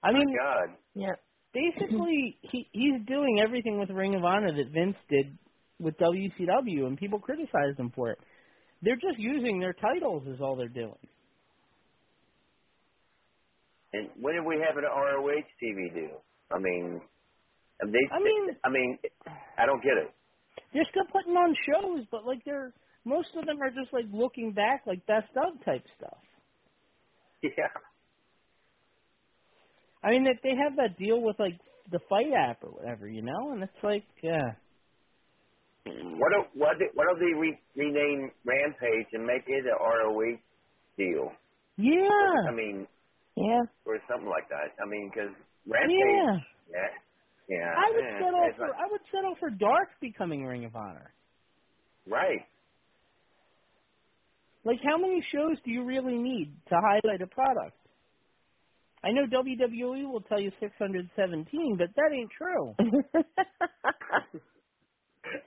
I mean, God. Yeah. basically, he he's doing everything with Ring of Honor that Vince did with WCW, and people criticize him for it. They're just using their titles is all they're doing. And when did we have an ROH TV deal? I mean, they. I mean- I mean, I don't get it. They're still putting on shows, but like they're most of them are just like looking back, like best of type stuff. Yeah. I mean, that they have that deal with like the Fight app or whatever, you know, and it's like, yeah, What if what if, what if they re, rename Rampage and make it an ROH deal? yeah, I mean, Yeah. or something like that. I mean, because Rampage. yeah. Yeah. Yeah. I would eh, settle for not- I would settle for Dark becoming Ring of Honor. Right. Like, how many shows do you really need to highlight a product? I know WWE will tell you 617, but that ain't true.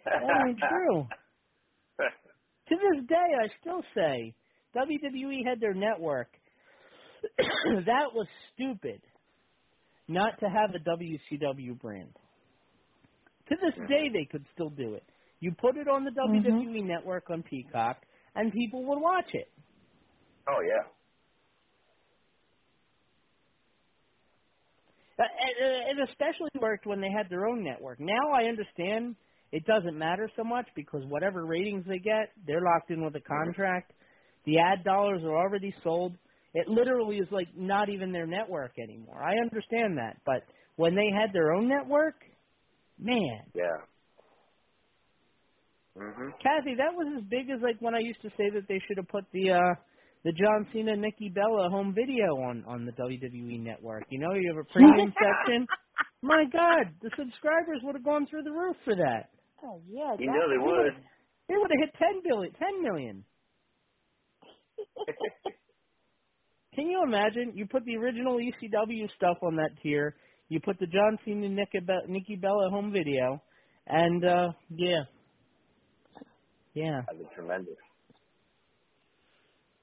That ain't true. To this day, I still say WWE had their network. that was stupid not to have a WCW brand. To this day, they could still do it. You put it on the mm-hmm. WWE network on Peacock, and people would watch it. Oh yeah. Uh, It it uh, especially worked when they had their own network. Now I understand it doesn't matter so much because whatever ratings they get, they're locked in with a mm-hmm. contract. The ad dollars are already sold. It literally is like not even their network anymore. I understand that, but when they had their own network, man, Yeah. Mhm. Kathy, that was as big as like when I used to say that they should have put the uh the John Cena Nikki Bella home video on on the WWE network. You know, you have a premium section. My God, the subscribers would have gone through the roof for that. Oh yeah. You know they would. They would have hit ten billion, ten million. Can you imagine? You put the original ECW stuff on that tier. You put the John Cena Nikki, Be- Nikki Bella home video, and uh yeah, yeah. That'd be tremendous.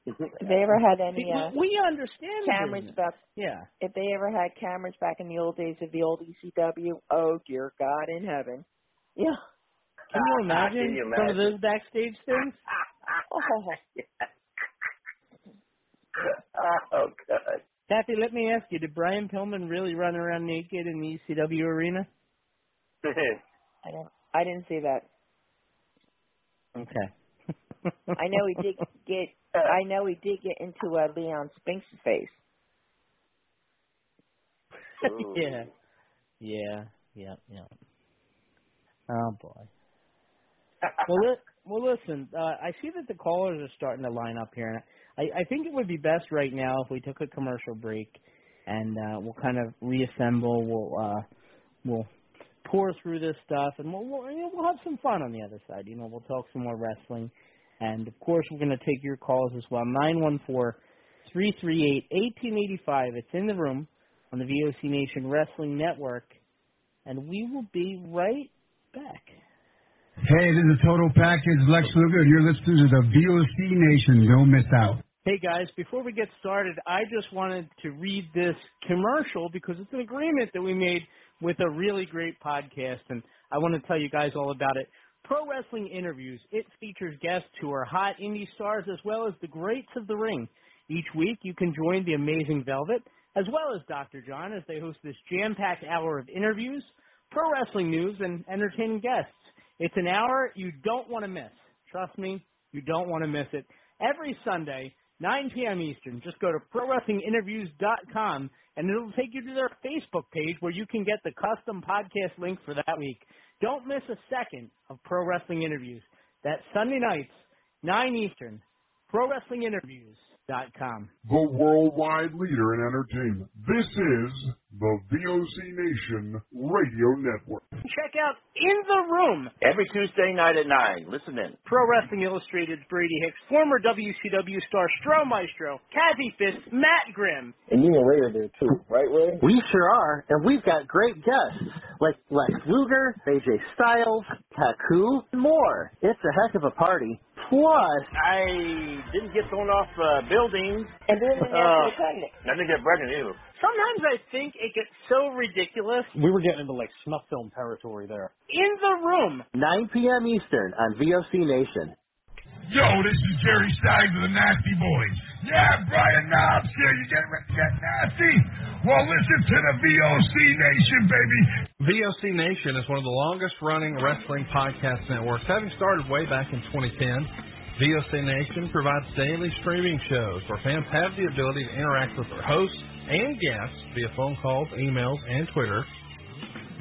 If they ever had any See, uh, we, we understand cameras business. back, Yeah. if they ever had cameras back in the old days of the old ECW, oh dear God in heaven. Yeah. Can you imagine, Can you some of those backstage things? Oh. oh God. Kathy, let me ask you: Did Brian Pillman really run around naked in the ECW arena? I don't. I didn't see that. Okay. I know he did get. I know he did get into uh, Leon Spinks' face. Yeah. Yeah. Yeah. Yeah. Oh boy. Well, li- well, listen. Uh, I see that the callers are starting to line up here, and I, I think it would be best right now if we took a commercial break, and uh, we'll kind of reassemble. We'll uh, we'll pour through this stuff, and we'll we'll, you know, we'll have some fun on the other side. You know, we'll talk some more wrestling, and of course, we're going to take your calls as well. Nine one four three three eight eighteen eighty five. It's in the room on the VOC Nation Wrestling Network, and we will be right back. Hey, this is Total Package Lex Luger, and you're listening to the VOC Nation. Don't miss out. Hey guys, before we get started, I just wanted to read this commercial because it's an agreement that we made with a really great podcast, and I want to tell you guys all about it. Pro Wrestling Interviews. It features guests who are hot indie stars as well as the greats of the ring. Each week, you can join the Amazing Velvet as well as Dr. John as they host this jam-packed hour of interviews, pro wrestling news, and entertaining guests. It's an hour you don't want to miss. Trust me, you don't want to miss it. Every Sunday, 9 p.m. Eastern, just go to ProWrestlingInterviews.com and it'll take you to their Facebook page where you can get the custom podcast link for that week. Don't miss a second of Pro Wrestling Interviews. That's Sunday nights, 9 Eastern, ProWrestlingInterviews.com. the worldwide leader in entertainment. This is the VOC Nation Radio Network. Check out In the Room, Every Tuesday night at 9. Listen in. Pro Wrestling Illustrated's Brady Hicks, former WCW star Stro Maestro, Kathy Fist, Matt Grimm. And you and Ray are there too, right, Ray? We sure are, and we've got great guests. like Lex Luger, AJ Styles, Haku, and more. It's a heck of a party. Plus, I didn't get thrown off uh, buildings. And didn't Uh, get pregnant. I didn't get pregnant either. Sometimes I think it gets so ridiculous. We were getting into like snuff film territory there. In the room. 9 p.m. Eastern on VOC Nation. Yo, this is Jerry Stein of the Nasty Boys. Yeah, Brian Knobbs here. You getting ready to get nasty? Well, listen to the VOC Nation, baby. VOC Nation is one of the longest running wrestling podcast networks, having started way back in 2010. VOC Nation provides daily streaming shows where fans have the ability to interact with their hosts and guests via phone calls, emails, and Twitter.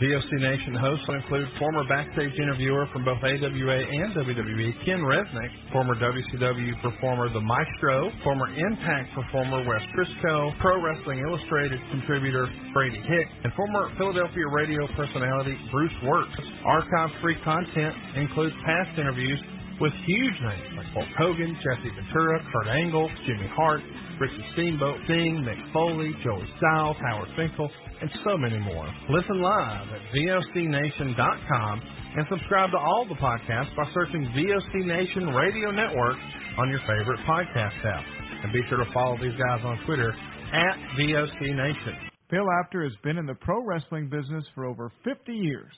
VOC Nation hosts will include former backstage interviewer from both AWA and WWE, Ken Resnick, former WCW performer The Maestro, former Impact performer Wes Briscoe, Pro Wrestling Illustrated contributor Brady Hick, and former Philadelphia radio personality Bruce Wirtz. Archive free content includes past interviews with huge names like Hulk Hogan, Jesse Ventura, Kurt Angle, Jimmy Hart, Ricky Steamboat, Sting, Mick Foley, Joey Styles, Howard Finkel, and so many more. Listen live at VOCNation.com and subscribe to all the podcasts by searching VOC Nation Radio Network on your favorite podcast app. And be sure to follow these guys on Twitter at VOC Nation. Bill Apter has been in the pro wrestling business for over 50 years.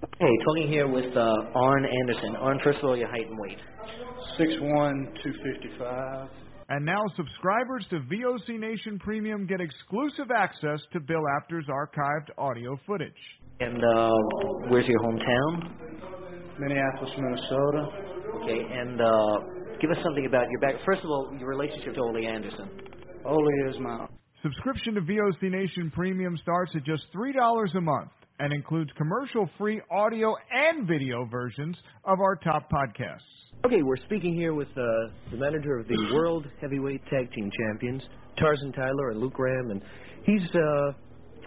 Hey, talking here with uh, Arn Anderson. Arn, first of all, your height and weight. Six one, two fifty five. And now subscribers to VOC Nation Premium get exclusive access to Bill Apter's archived audio footage. And uh, where's your hometown? Minneapolis, Minnesota. Okay, and uh, give us something about your back. First of all, your relationship to Ole Anderson. Ole is my Subscription to VOC Nation Premium starts at just $3 a month and includes commercial free audio and video versions of our top podcasts. Okay, we're speaking here with uh, the manager of the World Heavyweight Tag Team Champions, Tarzan Tyler and Luke Graham, and he's uh,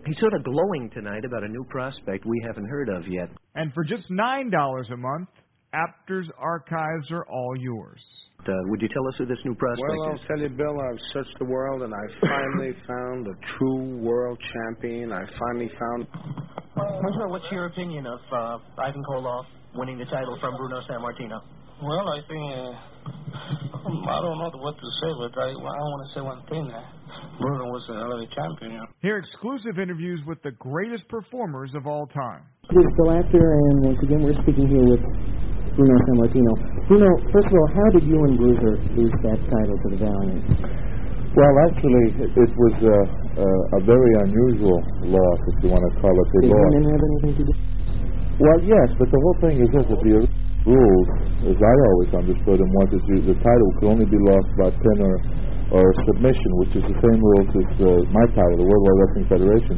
he's sort of glowing tonight about a new prospect we haven't heard of yet. And for just $9 a month, Apter's archives are all yours. Uh, would you tell us who this new prospect Well, is? I'll tell you, Bill, I've searched the world and I finally found a true world champion. I finally found. Monsieur, what's your opinion of uh, Ivan Koloff winning the title from Bruno Sammartino? Well, I think uh, I don't know what to say, but I, I want to say one thing. Uh, Bruno was a hell of a champion. You know? Hear exclusive interviews with the greatest performers of all time. Is Bill Apter, and once again, we're speaking here with Bruno Sammartino. Bruno, first of all, how did you and Bruiser lose that title to the Valiant? Well, actually, it, it was uh, uh, a very unusual loss, if you want to call it a Did loss. women have anything to do? Well, yes, but the whole thing is this: that the rules, as I always understood them, was that the title could only be lost by pin or, or submission, which is the same rules as uh, my title, the World Wide Wrestling Federation.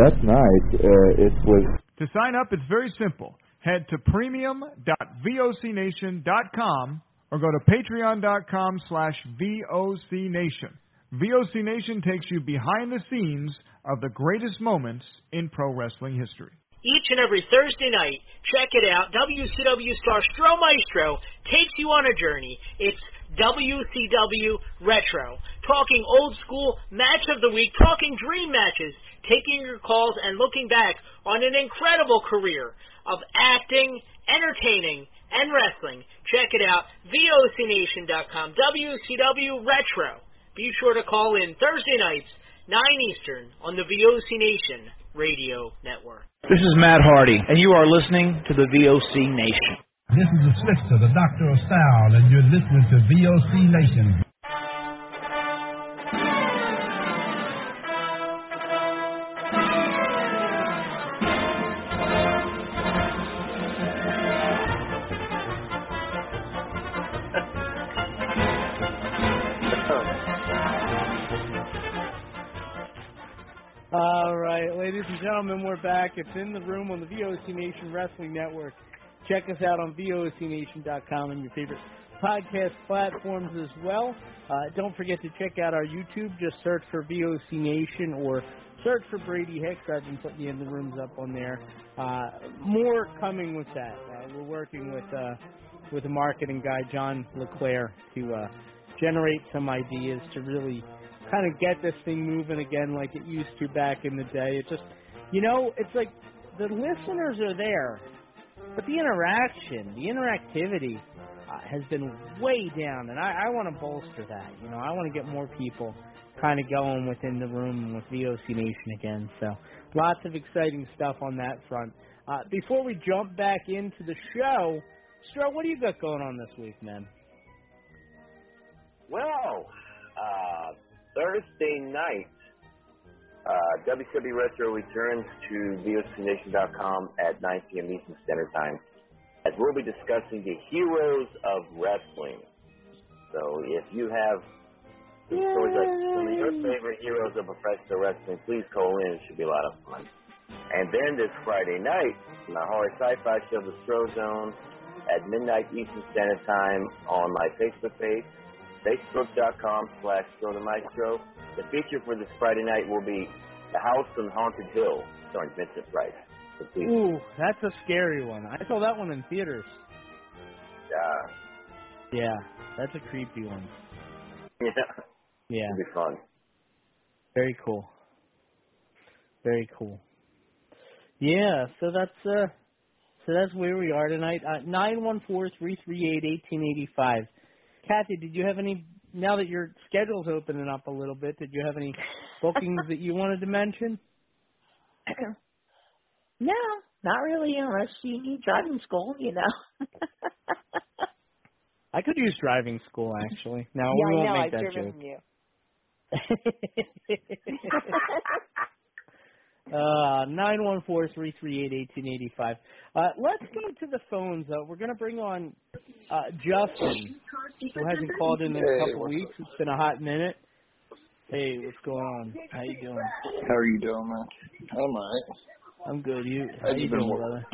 That night, uh, it was To sign up, it's very simple. Head to premium.vocnation.com or go to patreon.com slash vocnation. VOC Nation takes you behind the scenes of the greatest moments in pro wrestling history. Each and every Thursday night, check it out. WCW star Stro Maestro takes you on a journey. It's WCW Retro. Talking old school match of the week, talking dream matches, taking your calls and looking back on an incredible career of acting, entertaining, and wrestling. Check it out. VOCNation.com. WCW Retro. Be sure to call in Thursday nights, 9 Eastern, on the VOC Nation Radio Network. This is Matt Hardy, and you are listening to the VOC Nation. This is the Slickster, the Doctor of Style, and you're listening to VOC Nation. Back. It's in the room on the VOC Nation Wrestling Network. Check us out on VOCNation.com and your favorite podcast platforms as well. Uh, don't forget to check out our YouTube. Just search for VOC Nation or search for Brady Hicks. I've been putting the in the rooms up on there. Uh, more coming with that. Uh, we're working with uh, with the marketing guy John Leclaire to uh, generate some ideas to really kind of get this thing moving again like it used to back in the day. It just, you know, it's like the listeners are there, but the interaction, the interactivity, uh, has been way down, and I, I want to bolster that. You know, I want to get more people kind of going within the room with VOC Nation again. So, lots of exciting stuff on that front. Uh, before we jump back into the show, Stro, what do you got going on this week, man? Well, uh, Thursday night, uh, WCW Retro returns to VOCNation.com at 9 p.m. Eastern Standard Time, as we'll be discussing the heroes of wrestling. So if you have some stories like some of your favorite heroes of professional wrestling, please call in. It should be a lot of fun. And then this Friday night, my horror sci-fi show, The Stro Zone, at midnight Eastern Standard Time on my Facebook page, facebook.com slash Maestro. The feature for this Friday night will be The House on Haunted Hill, starring Vincent Price. Ooh, that's a scary one. I saw that one in theaters. uh, Yeah, that's a creepy one. yeah, Yeah, it'll be fun. very cool. Very cool. Yeah, so that's uh so that's where we are tonight. Uh nine one four three three eight eighteen eighty five. Kathy, did you have any now that your schedule's opening up a little bit, did you have any bookings that you wanted to mention? No, not really, unless you need driving school, you know. I could use driving school actually. No, yeah, we won't I know. make I've that driven joke. you. eighty five. Uh, let's go to the phones. Uh, we're going to bring on uh, Justin, who hasn't called in in a couple what's weeks. It's been a hot minute. Hey, what's going on? How you doing? How are you doing, man? I'm alright. I'm good. You? How you been doing, brother?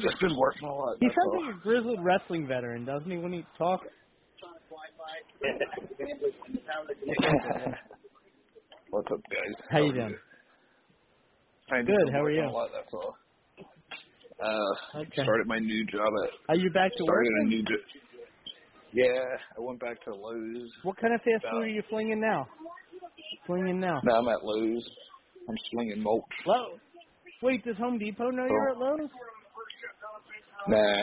Just been working a lot. He sounds like a grizzled wrestling veteran, doesn't he? When he talks. What's up, guys? How you doing? I Good, how are you? A lot, that's all. Uh, Okay. started my new job at. Are you back to started a new job. Yeah, I went back to Lowe's. What kind of fast food are you flinging now? Flinging now. Now I'm at Lowe's. I'm slinging mulch. Lowe's. Wait, does Home Depot know you're at Lowe's? Nah,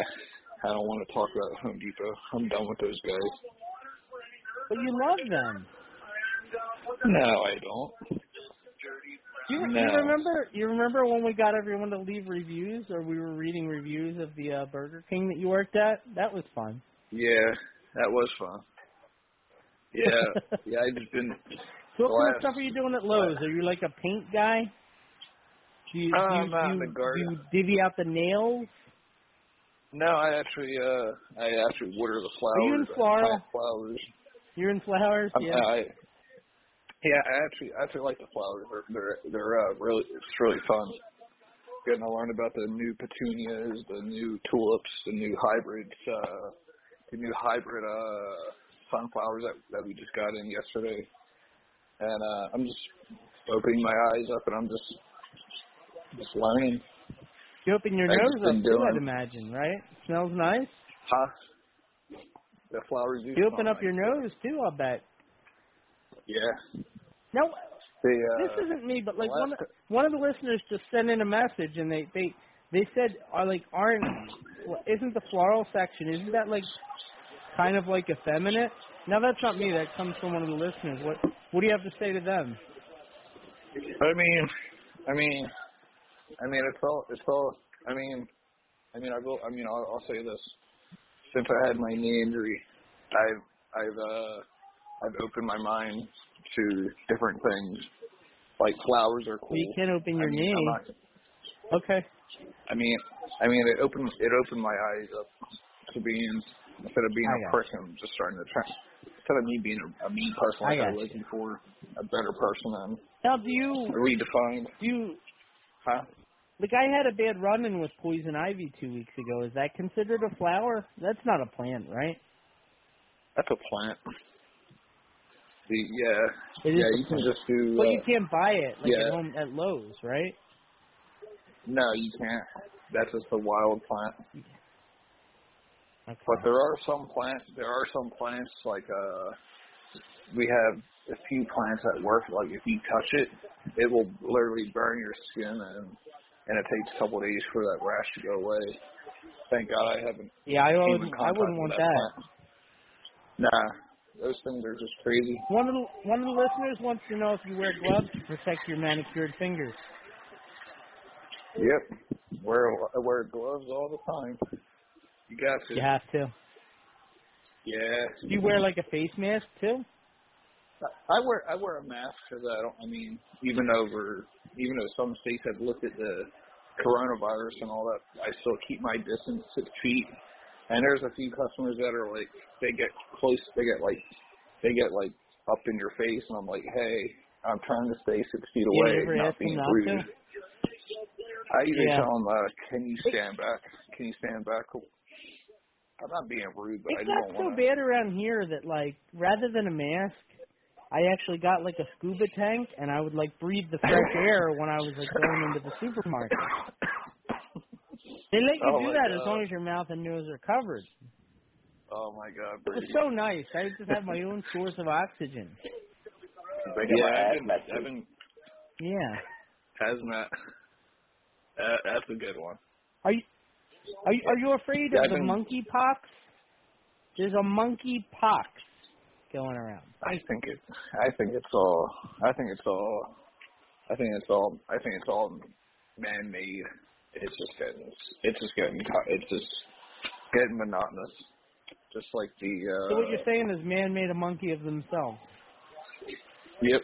I don't want to talk about Home Depot. I'm done with those guys. But you love them. No, I don't. Do you, No. you remember? You remember when we got everyone to leave reviews, or we were reading reviews of the uh, Burger King that you worked at? That was fun. Yeah, that was fun. Yeah, yeah, I just been. So what kind of stuff are you doing at Lowe's? Are you like a paint guy? Do you, Uh, do you, I'm do in you, the garden. do you divvy out the nails? No, I actually, uh, I actually water the flowers. Are you in flowers. You're in flowers, I'm, yeah. I, yeah, I actually, I actually like the flowers. They're, they're, they're uh, really, it's really fun. Getting to learn about the new petunias, the new tulips, the new hybrids, uh, the new hybrid uh, sunflowers that that we just got in yesterday. And uh, I'm just opening my eyes up, and I'm just, just learning. You open your I've nose up too, I'd imagine, right? smells nice. Huh? The flowers do. You smell open up nice. your nose too, I'll bet. Yeah. Now, They, uh, this isn't me, but like one of, one of the listeners just sent in a message, and they they they said, "Are like aren't isn't the floral section isn't that like kind of like effeminate?" Now that's not me. That comes from one of the listeners. What what do you have to say to them? I mean, I mean, I mean, it's all, it's all. I mean, I mean, I will. I mean, I'll, I'll say this: since I had my knee injury, I've, I've, uh, I've opened my mind to different things. Like flowers are cool. Well, you can't open your I mean, knee. Not- Okay. I mean, I mean, it opened, it opened my eyes up to being instead of being I a person, I'm just starting to try. Instead of me being a, a mean person, I I got was before, a better person. I'm Now, do you redefined. do you Huh? the guy had a bad run-in with poison ivy two weeks ago? Is that considered a flower? That's not a plant, right? That's a plant. The yeah, It yeah. You can just do. But uh, you can't buy it like yeah. at home at Lowe's, right? No, you can't. That's just a wild plant. Okay. But there are some plants. There are some plants like uh, we have a few plants that work. Like if you touch it, it will literally burn your skin and and it takes a couple of days for that rash to go away. Thank God I haven't. Yeah, I wouldn't. I wouldn't want that. that. Nah, those things are just crazy. One of the one of the listeners wants to know if you wear gloves to protect your manicured fingers. Yep, wear I wear gloves all the time. You got to. You have to. Yeah. Do you wear like a face mask too? I wear I wear a mask because I don't. I mean, even over even though some states have looked at the coronavirus and all that, I still keep my distance six feet. And there's a few customers that are like they get close, they get like they get like up in your face, and I'm like, hey, I'm trying to stay six feet away, not being rude. to? I usually Yeah. tell them, uh, can you stand back? Can you stand back? I'm not being rude, but I It just got so want bad around here that like rather than a mask, I actually got like a scuba tank and I would like breathe the fresh air when I was like going into the supermarket. They let you Oh, do my that as long as your mouth and nose are covered. Oh my God, It was so nice. I just have my own source of oxygen. yeah, I've been, I've been Yeah. hazmat. Uh, that's a good one. Are you are you, are you afraid Yeah, of I've the been- monkey pox? There's a monkey pox going around. I think it. I think it's all. I think it's all. I think it's all. I think it's all man-made. It's just getting. It's just getting. It's just getting monotonous. Just like the. uh So what you're saying is man made a monkey of themselves. Yep.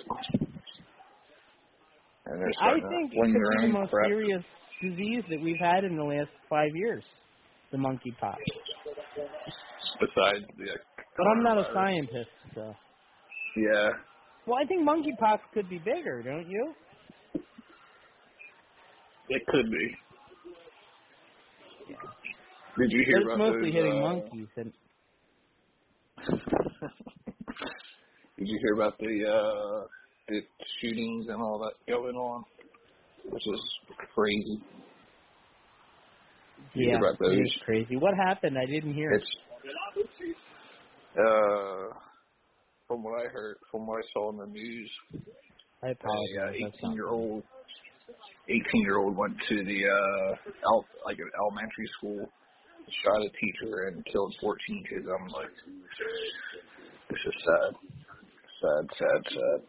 And they're I think to it fling could be the most crap. serious disease that we've had in the last five years, the monkeypox. Besides the. But I'm not a scientist, so. Yeah. Well, I think monkeypox could be bigger, don't you? It could be. Did you hear it's about mostly those, hitting uh, monkeys. And... Did you hear about the uh, the shootings and all that going on, which is crazy? Did yeah, about those? it is crazy. What happened? I didn't hear. It's, uh, from what I heard, from what I saw in the news, I uh, apologize. Eighteen-year-old 18 year old went to the uh el- like an elementary school, shot a teacher and killed 14 kids. I'm like, this is sad, sad, sad, sad.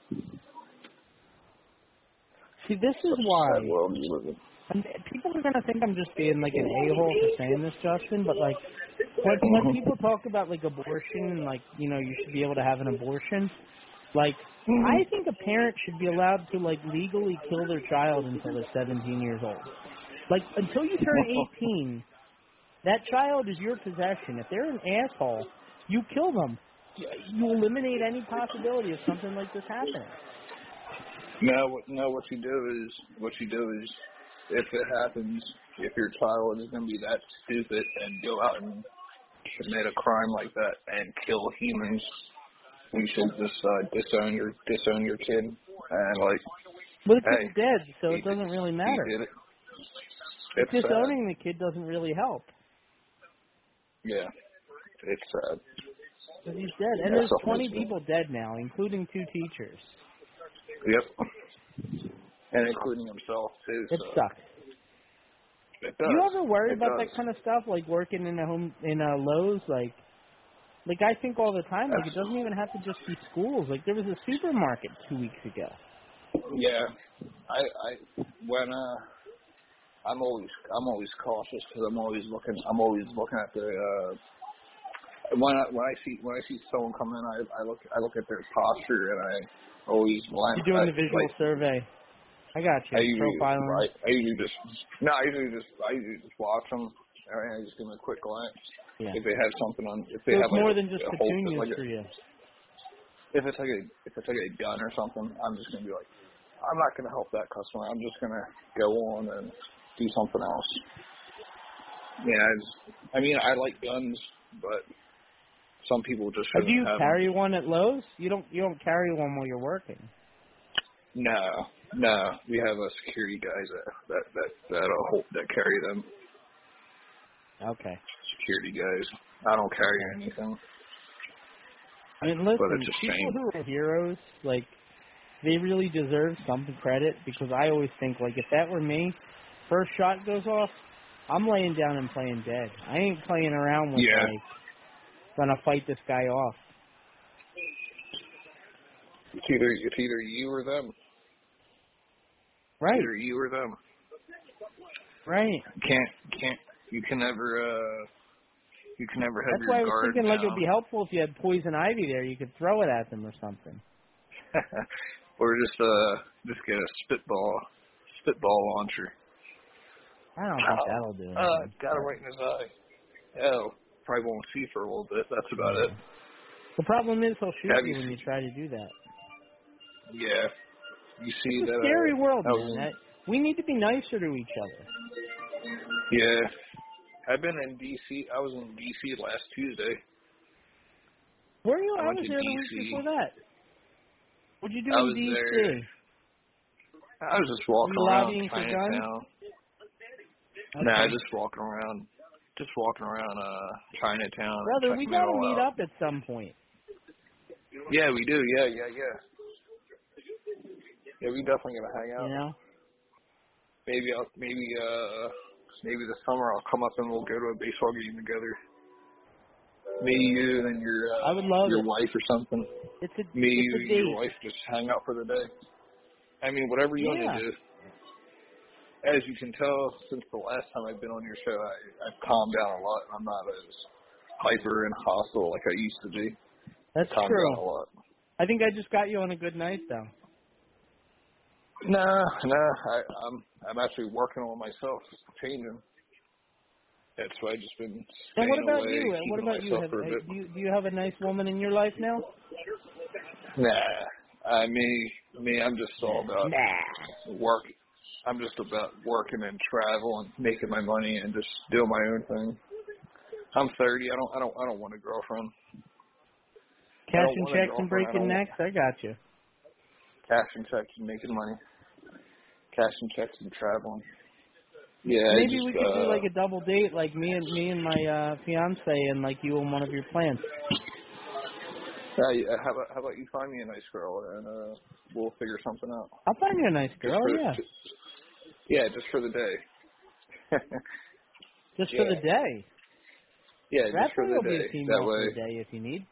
See, this is why sad world you live in. People are gonna think I'm just being like an a-hole for saying this, Justin. But like, when uh-huh. people talk about like abortion and like you know you should be able to have an abortion, like mm-hmm. I think a parent should be allowed to like legally kill their child until they're 17 years old. Like until you turn 18, that child is your possession. If they're an asshole, you kill them. You- eliminate any possibility of something like this happening. No, what- no. What you do is, what you do is, if it happens, if your child is going to be that stupid and go out and commit a crime like that and kill humans, you should just uh, disown your disown your kid and like. But the hey, dead, so it doesn't really he matter. did it. It's sad. Disowning the kid doesn't really help. Yeah, it's sad. 'Cause he's dead. And That's there's 20 people dead now, including two teachers. Yep. And including himself too. It so sucks. It Do does. you ever worry It about does. that kind of stuff, like working in a home in a Lowe's? Like, like I think all the time, like it doesn't even have to just be schools. Like there was a supermarket two weeks ago. Yeah, I I when uh I'm always I'm always cautious because I'm always looking I'm always looking at the uh when I when I see when I see someone come in I I look I look at their posture and I always when You're doing I, the visual like, survey. I got you. I usually Profiling. right I usually just no I usually just I usually just watch them and I just give them a quick glance Yeah. if they have something on if they So have it's more like, than just a whole- petunias like a- for you. if it's like a if it's like a gun or something, I'm just gonna be like, I'm not gonna help that customer. I'm just gonna go on and do something else. Yeah, I, just, I mean, I like guns, but some people just do you have carry one at Lowe's? You don't. You don't carry one while you're working. No, no, we have a security guys that that that that uh, hold, that carry them. Okay. Security guys. I don't carry anything. I mean, listen, But it's a people shame. who are heroes, like, they really deserve some credit because I always think, like, if that were me, first shot goes off, I'm laying down and playing dead. I ain't playing around with Yeah. like gonna fight this guy off. It's either it's either you or them. Right. Either you or them. Right. Can't can't you can never uh you can never have That's why I was thinking like it would be helpful if you had poison ivy there. You could throw it at them or something. or just uh just get a spitball spitball launcher. I don't think that'll do it. Uh, got it right in his eye. Oh, probably won't see for a little bit. That's about it. The problem is he'll shoot Have you you when you try to do that. Yeah. You see It's that? a scary uh, world, man. That- We need to be nicer to each other. Yeah. I've been in DC. I was in DC last Tuesday. Where are you? I I, was there the week before that. What'd you do I in DC? there. I was just walking You around lobbying for guns? Chinatown. Okay. Nah, just walking around, just walking around uh Chinatown. Brother, we gotta meet out. up at some point. Yeah, we do. Yeah, yeah, yeah. Yeah, we definitely gonna hang out. Yeah. Maybe I'll maybe uh maybe this summer I'll come up and we'll go to a baseball game together. Me, you, and your uh, I would love your it. wife or something. It's a Me, it's you, a and your wife just hang out for the day. I mean, whatever you Yeah. want to do. As you can tell, since the last time I've been on your show, I, I've calmed down a lot. I'm not as hyper and hostile like I used to be. That's true. down a lot. I think I just got you on a good night though. Nah, nah. I, I'm I'm actually working on myself, changing. That's why I just been And what about away, you? Keeping What about you? Have, bit. do you do you have a nice woman in your life now? Nah, I me me. I'm just all about Nah. work. I'm just about working and travel and making my money and just doing my own thing. I'm 30. I don't I don't I don't want a girlfriend. Cashing checks and. I breaking necks. I got you. Cashing checks and making money. Cashing checks and traveling. Yeah, Maybe just, we could uh, do like a double date, like me and me and my uh fiance, and like you and one of your plants. Uh, yeah, how about how about you find me a nice girl and uh we'll figure something out. I'll find you a nice girl. for, Yeah, Yeah, just for the day. just for the day. yeah, just for the will be a female That way. for the day if you need.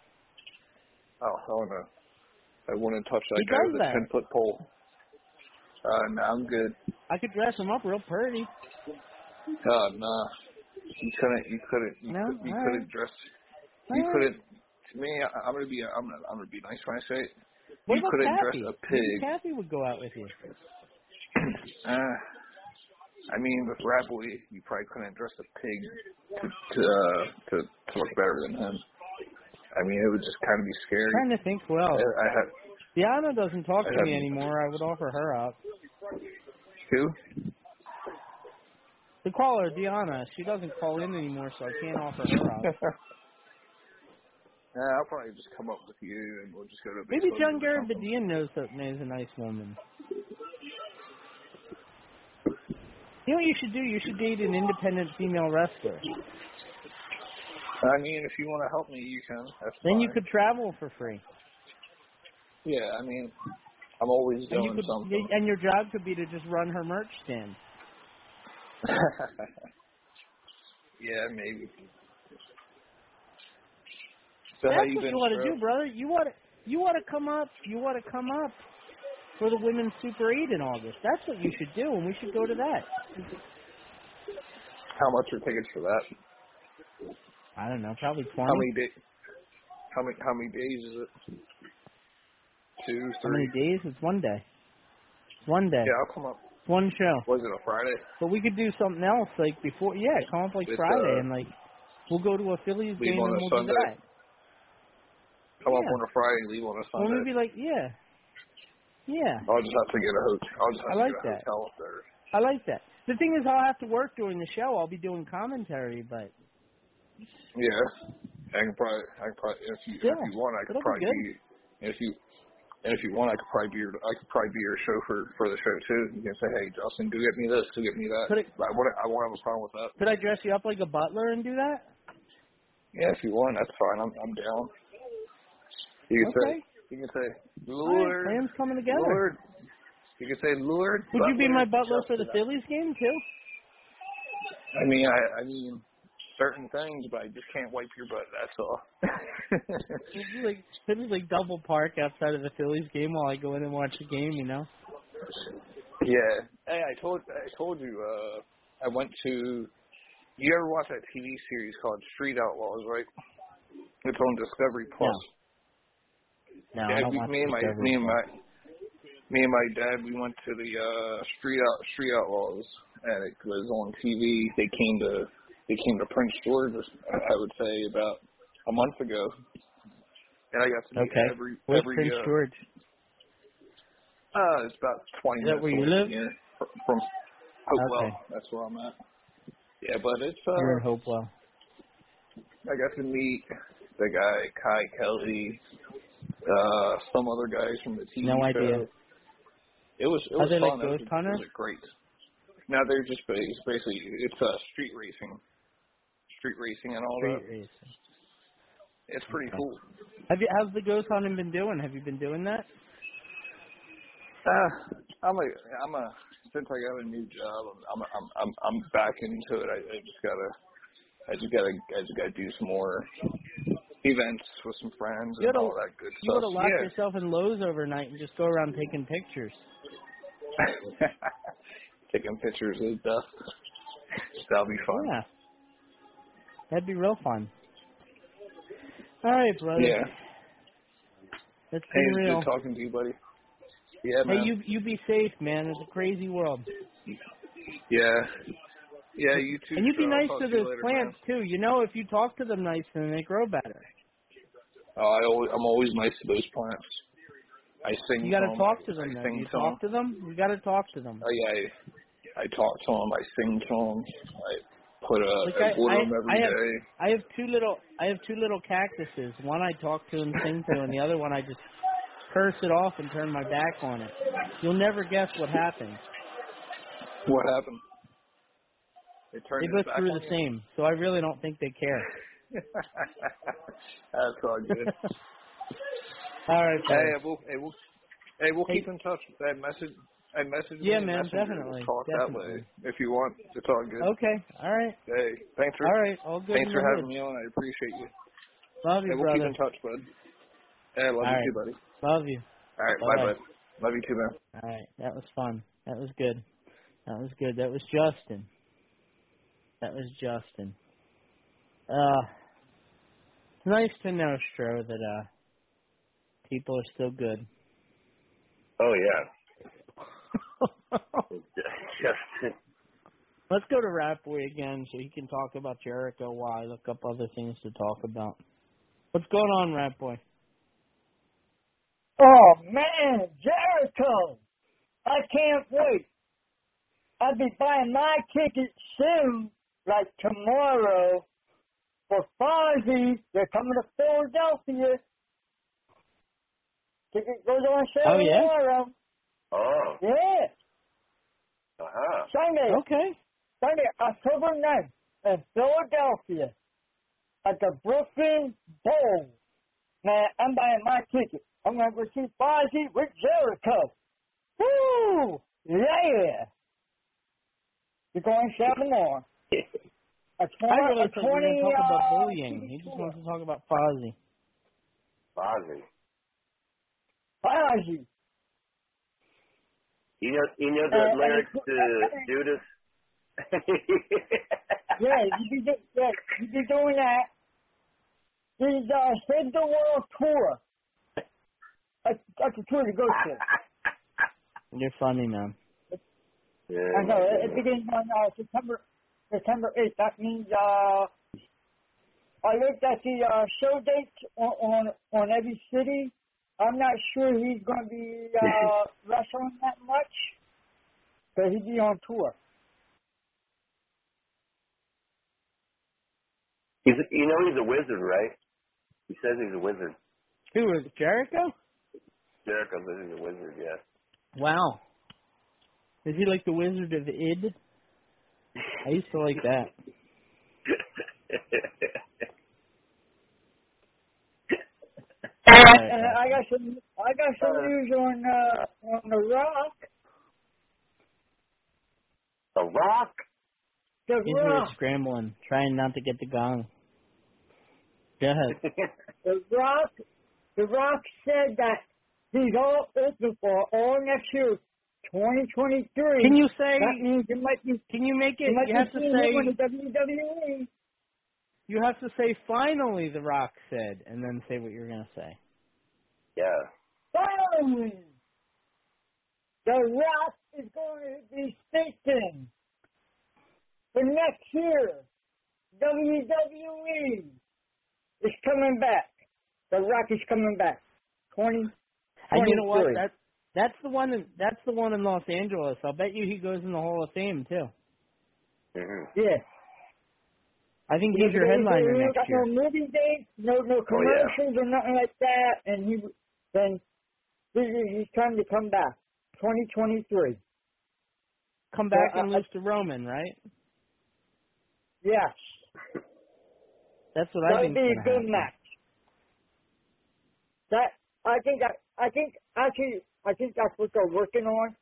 Oh hell no. I wouldn't touch that He guy does with a that. ten foot pole. Uh no, I'm good. I could dress him up real pretty. God nah. You couldn't you couldn't you, No? could, you couldn't dress you right. couldn't to me I, I'm gonna be I'm gonna I'm gonna be nice when I say it. What you couldn't Kathy? dress a pig. Kathy would go out with you. Uh, I mean, with Rappley, you probably couldn't dress a pig to to, uh, to to look better than him. I mean, it would just kind of be scary. I'm trying to think. Well, I, I had Diana doesn't talk to me anymore. I would offer her up. who? The caller, Diana, she doesn't call in anymore, so I can't offer her up. Yeah, I'll probably just come up with you, and we'll just go to a Maybe John game or Garrett something. Badian knows that is a nice woman. You know what you should do? You should date an independent female wrestler. I mean, if you want to help me, you can. That's Then fine. you could travel for free. Yeah, I mean, I'm always And you doing could, something. and your job could be to just run her merch stand. yeah, maybe. So how That's you what been? you want to do, brother. You want to you want to come up. You want to come up for the women's Super Eight in August. That's what you should do, and we should go to that. How much are tickets for that? I don't know, probably twenty. How many days? How many how many days is it? Two, How many days? It's one day. It's one day. Yeah, I'll come up. It's one show. Was it a Friday? But we could do something else, like before. Yeah, come up like It's, Friday, uh, and like we'll go to a Phillies game on and we'll do that. Come up on a Friday, leave on a Sunday. Well, Sunday. maybe like yeah, yeah. I'll just have to get a hotel. I'll just have I to like get a that. hotel up there. I like that. The thing is, I'll have to work during the show. I'll be doing commentary, but Yeah, I can probably, I can probably, if you, Yeah, if you want, I could be probably be, if you, and if you want, I could probably be your, I could probably be your chauffeur for the show too. You can say, hey, Justin, go get me this, go get me that. Could it- I won't, I won't have a problem with that. could I dress you up like a butler and do that? Yeah, if you want, that's fine. I'm, I'm down. You can Okay. say, you can say, All right, Lord, plans coming together. Lord. You can say, Lord. Would you be my butler Justin. for the Phillies game too? I mean, I, I mean certain things, but I just can't wipe your butt. That's all. We like we like double park outside of the Phillies game while I go in and watch the game? You know. yeah. Hey, I told I told you. uh I went to. You ever watch that TV series called Street Outlaws? Right. It's on Discovery Plus. No, I yeah, don't we, watch me and my Discovery me and my me and my dad we went to the uh Street Out Street Outlaws and it was on TV. They came to they came to Prince George I would say about a month ago. And I got to meet Okay. every Where's every Prince uh, George? uh it's about twenty Is that minutes where you live? from here from Hopewell. Okay. That's where I'm at. Yeah, but it's uh You're in Hopewell. I got to meet the guy Kye Kelley, uh, some other guys from the TV No show. idea. It was it Are was they like fun. It was. It was great. Now they're just it's basically it's uh, street racing, street racing and all Street that. racing. It's pretty cool. Have you? How's the ghost hunting been doing? Have you been doing that? Uh, I'm a I'm a since I got a new job, I'm I'm I'm I'm back into it. I, I just gotta I just gotta I just gotta do some more events with some friends You and all that good You stuff. would have locked yeah. yourself in Lowe's overnight and just go around taking pictures. taking pictures of stuff. That'll be fun. Yeah. That'd be real fun. All right, brother. Yeah. It's Hey, been it's real. good talking to you, buddy. Yeah, hey, man. you you be safe, man. It's a crazy world. Yeah. Yeah, you too. and you be Joe. nice I'll to those later, plants too. You know, if you talk to them nice, then they grow better. Man. Oh, I always, I'm always nice to those plants. I sing You got to to talk to them. Sing you to talk 'em. to them? You got to talk to them. Oh yeah, I, I talk to them. I sing to them. I put a, Like I I, water I, them every I have, day. I have two little, I have two little cactuses. One I talk to and sing to, and the other one I just curse it off and turn my back on it. You'll never guess what happens. What happened? They turned They both grew the you? same, so I really don't think they care. That's all good. All right, hey, we'll, hey, we'll, hey, we'll Hey. keep in touch. Hey, message, hey, message Yeah, me. man, Messenger. definitely, We'll talk definitely. that way if you want. It's all good. Okay, all right, Hey, thanks for, all right, all good. thanks for having me on. I appreciate you. Love you, hey, we'll keep in touch, bud. Hey, I love All you right. too, buddy. Love you. All right, Bye-bye. bye, bud. Love you too, man. All right, that was fun. That was good. That was good. That was Justin. That was Justin. Uh, it's nice to know, Stro, that uh, people are still good. Oh yeah. Just Let's go to Rat Boy again so he can talk about Jericho while I look up other things to talk about. What's going on, Rat Boy? Oh man, Jericho! I can't wait. I'll be buying my ticket soon, like tomorrow, for Fozzy. They're coming to Philadelphia. Ticket goes on sale Oh, yeah? tomorrow. oh. Yeah, Uh-huh. Sunday. Okay. Sunday, October 9th in Philadelphia at the Brooklyn Bowl. Man, I'm buying my ticket. I'm going to go see Fozzy with Jericho. Woo! Yeah! You're going to seven more. A 20, I really a thought you were going to talk about uh, bullying. He just wants to talk about Fozzy. Fozzy. Fozzy. You know, you know Uh, the and lyrics it's- to Judas. yeah, you be, yeah, you be doing that. He's uh, Save the World Tour. That's, that's the tour to go to. You're funny, man. Yeah. I know. It, it begins on uh, September September 8th. That means uh, I looked at the uh, show dates on, on on every city. I'm not sure he's going to be uh, wrestling that much, but he'd be on tour. He's, you know, he's a wizard, right? He says he's a wizard. Who is it, Jericho? Jericho says he's a wizard. Yeah. Wow. Is he like the Wizard of Id? I used to like that. And I got some I got some news on uh, on the Rock. The Rock. The Into Rock. it scrambling, trying not to get the gong. Go ahead. The Rock. The Rock said that he's all open for all next year, 2023. Can you say? That means it might be. Can you make it? it might You have to seeing him on the say. WWE. You have to say. Finally, The Rock said, and then say what you're gonna say. Yeah. Finally, The Rock is going to be speaking for next year. WWE is coming back. The Rock is coming back. Twenty. And you know what? 23. That that's the one. In, that's the one in Los Angeles. I'll bet you he goes in the Hall of Fame too. Mm-hmm. Yeah. I think He he's your doesn't- headliner he next got year. No movie dates, no no Oh, commercials or nothing like that, and he then he, he's trying to come back. 2023. Come back and uh, lose to Roman, right? Yes. That's what I That think. would be a good match. That I think I I think actually I think that's what they're working on.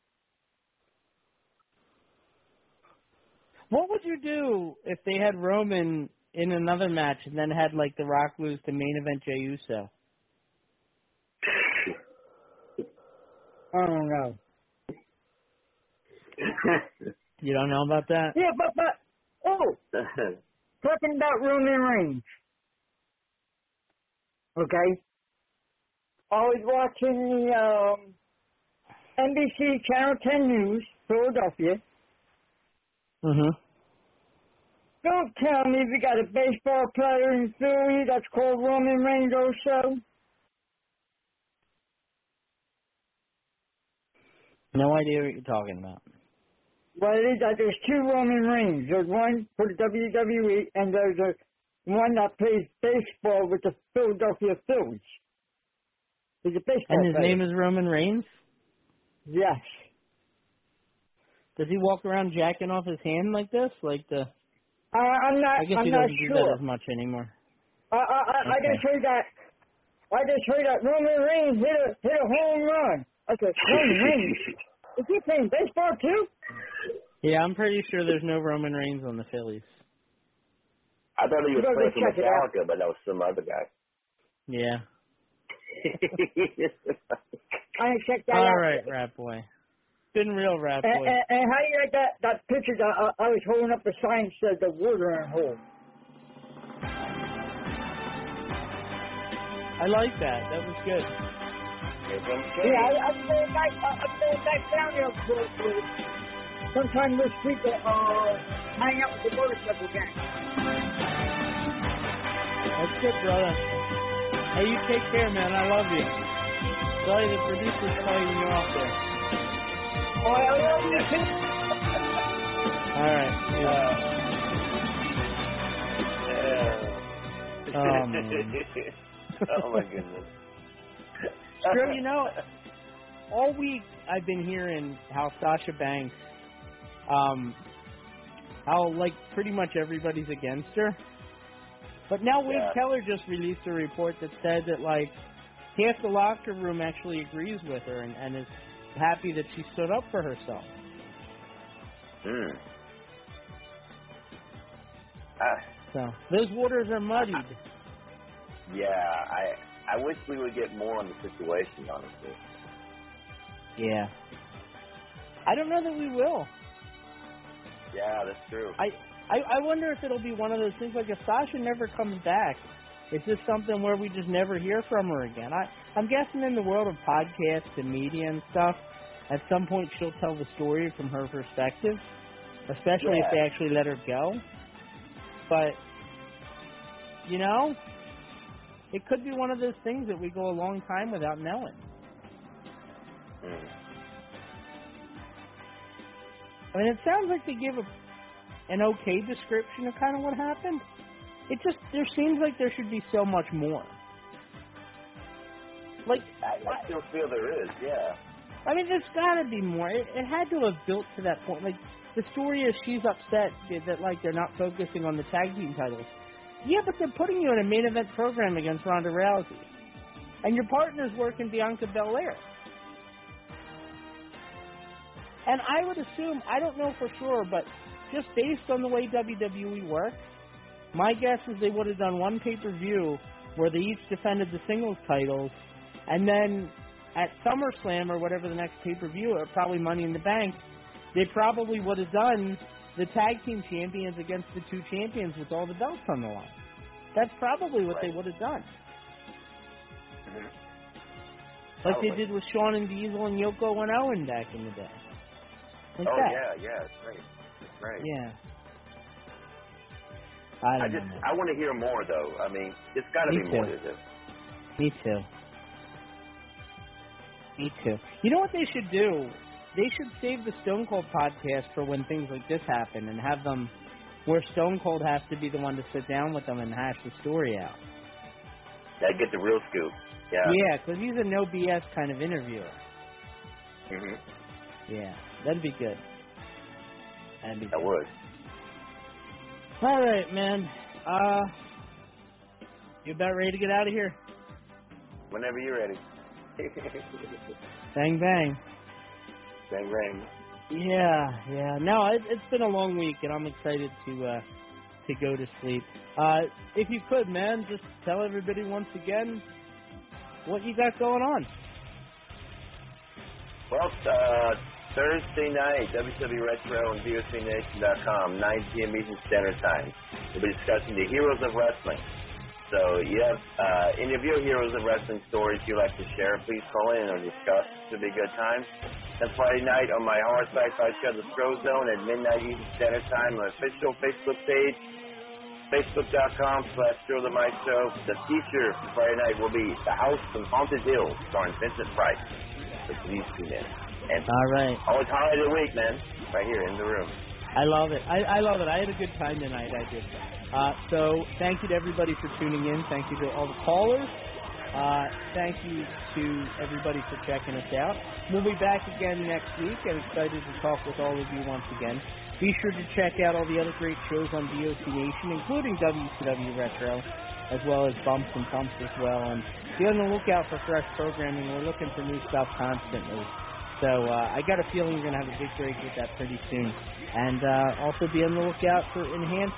What would you do if they had Roman in another match and then had like The Rock lose to main event Jey Uso? I don't know. You don't know about that? Yeah, but but oh, talking about Roman Reigns. Okay. I was watching the um, NBC Channel 10 News, Philadelphia. Mhm. Don't tell me we got a baseball player in Philly that's called Roman Reigns also. No idea what you're talking about. Well, it is that there's two Roman Reigns. There's one for the WWE, and there's a one that plays baseball with the Philadelphia Phillies. He's a baseball And his player. name is Roman Reigns. Yes. Does he walk around jacking off his hand like this? Like the? I, I'm not. I guess I'm he doesn't do that as much anymore. I, I, I, I just heard that. I just heard that Roman Reigns hit a hit a home run. I said, Roman Reigns. Is he playing baseball too? Yeah, I'm pretty sure there's no Roman Reigns on the Phillies. I thought he was playing go for check. Metallica, but that was some other guy. Yeah. I ain't checked that All out. All right, Rat Boy. Been real Rat Boy. and, and how you like that that picture that I, I was holding up the sign that said the watering hole. I like that. That was good. Yeah, I, I'm going back. I, I'm going back down there for, for sometime this week uh, hang out with the motorcycle gang. That's good, brother. Hey, you take care, man. I love you. Sorry, the producer's calling you off there. Oh, I love you too. All right. Yeah. Oh, man. oh my goodness. Screw, you know, all week I've been hearing how Sasha Banks, um, how like pretty much everybody's against her. But now Wade Yeah. Keller just released a report that said that like half the locker room actually agrees with her and, and is happy that she stood up for herself. Hmm. Ah, So those waters are muddied. yeah, I I wish we would get more on the situation, honestly. Yeah. I don't know that we will. Yeah, that's true. I, I I wonder if it'll be one of those things like if Sasha never comes back, is this something where we just never hear from her again? I I'm guessing in the world of podcasts and media and stuff, at some point she'll tell the story from her perspective, especially if they actually let her go. But you know, it could be one of those things that we go a long time without knowing. Hmm. I mean, it sounds like they give a, an okay description of kind of what happened. It just there seems like there should be so much more. Like, I, I still feel there is, yeah. I mean, there's got to be more. It, it had to have built to that point. Like, the story is she's upset that like they're not focusing on the tag team titles. Yeah, but they're putting you in a main event program against Ronda Rousey, and your partner's working Bianca Belair. And I would assume, I don't know for sure, but just based on the way WWE works, my guess is they would have done one pay per view where they each defended the singles titles, and then at SummerSlam or whatever the next pay per view, or probably Money in the Bank, they probably would have done the tag team champions against the two champions with all the belts on the line. That's probably what they would have done. Mm-hmm. Like they did with Shawn and Diesel and Yoko and Owen back in the day. Like oh that. yeah, yeah, it's great. It's great. Yeah. I I just know. I want to hear more though. I mean, it's got to be more too. to this. Me too. Me too. You know what they should do? They should save the Stone Cold podcast for when things like this happen and have them where Stone Cold has to be the one to sit down with them and hash the story out. That get the real scoop. Yeah. Yeah, because he's a no BS kind of interviewer. Mhm. Yeah, that'd be good. That'd be That good. would. All right, man. Uh, you about ready to get out of here? Whenever you're ready. Bang bang. Bang bang. Yeah, yeah. No, it, it's been a long week, and I'm excited to uh, to go to sleep. Uh, if you could, man, just tell everybody once again what you got going on. Well, uh, Thursday night, WWE Retro and VOCNation.com, 9 p.m. Eastern Standard Time. We'll be discussing the heroes of wrestling. So, have uh, any of your heroes of wrestling stories you'd like to share, please call in or discuss. It'll be a good time. And Friday night on my hard sci-fi show, The Throw Zone, at midnight Eastern Standard Time, my official Facebook page, facebook.com slash Thrill the Maestro. The feature for Friday night will be The House from Haunted Hill, starring Vincent Price. With these two men. And All right. always highlight of the week, man. Right here in the room. I love it. I, I love it. I had a good time tonight. I did. Uh, so thank you to everybody for tuning in. Thank you to all the callers. Uh, thank you to everybody for checking us out. We'll be back again next week and excited to talk with all of you once again. Be sure to check out all the other great shows on VOC Nation, including WCW Retro, as well as Bumps and Thumps as well. And be on the lookout for fresh programming. We're looking for new stuff constantly. So uh, I got a feeling we're going to have a big break with that pretty soon. And uh, also be on the lookout for enhanced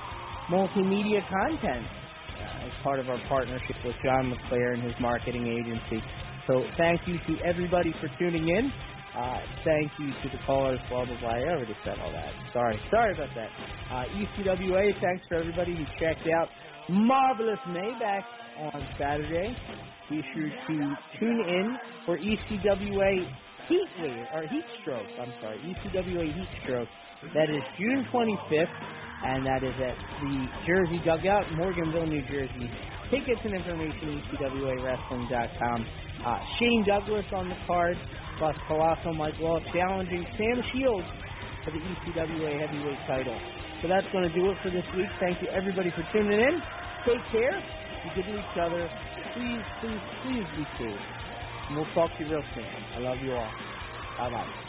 multimedia content uh, as part of our partnership with John LeClaire and his marketing agency. So thank you to everybody for tuning in. Uh, thank you to the callers, blah, blah, blah. I already said all that. Sorry. Sorry about that. Uh, ECWA, thanks for everybody who checked out Marvelous Maybach on Saturday. Be sure to tune in for ECWA Heat Wave, or Heat Stroke, I'm sorry, ECWA Heat Stroke. That is June 25th, and that is at the Jersey Dugout, Morganville, New Jersey. Tickets and information, ECWAWrestling.com. Uh, Shane Douglas on the card, plus Colossal Mike Law challenging Sam Shields for the ECWA Heavyweight title. So that's going to do it for this week. Thank you, everybody, for tuning in. Take care. Be good to each other. Please, please, please be safe. And we'll talk to you real soon. I love you all. Bye bye.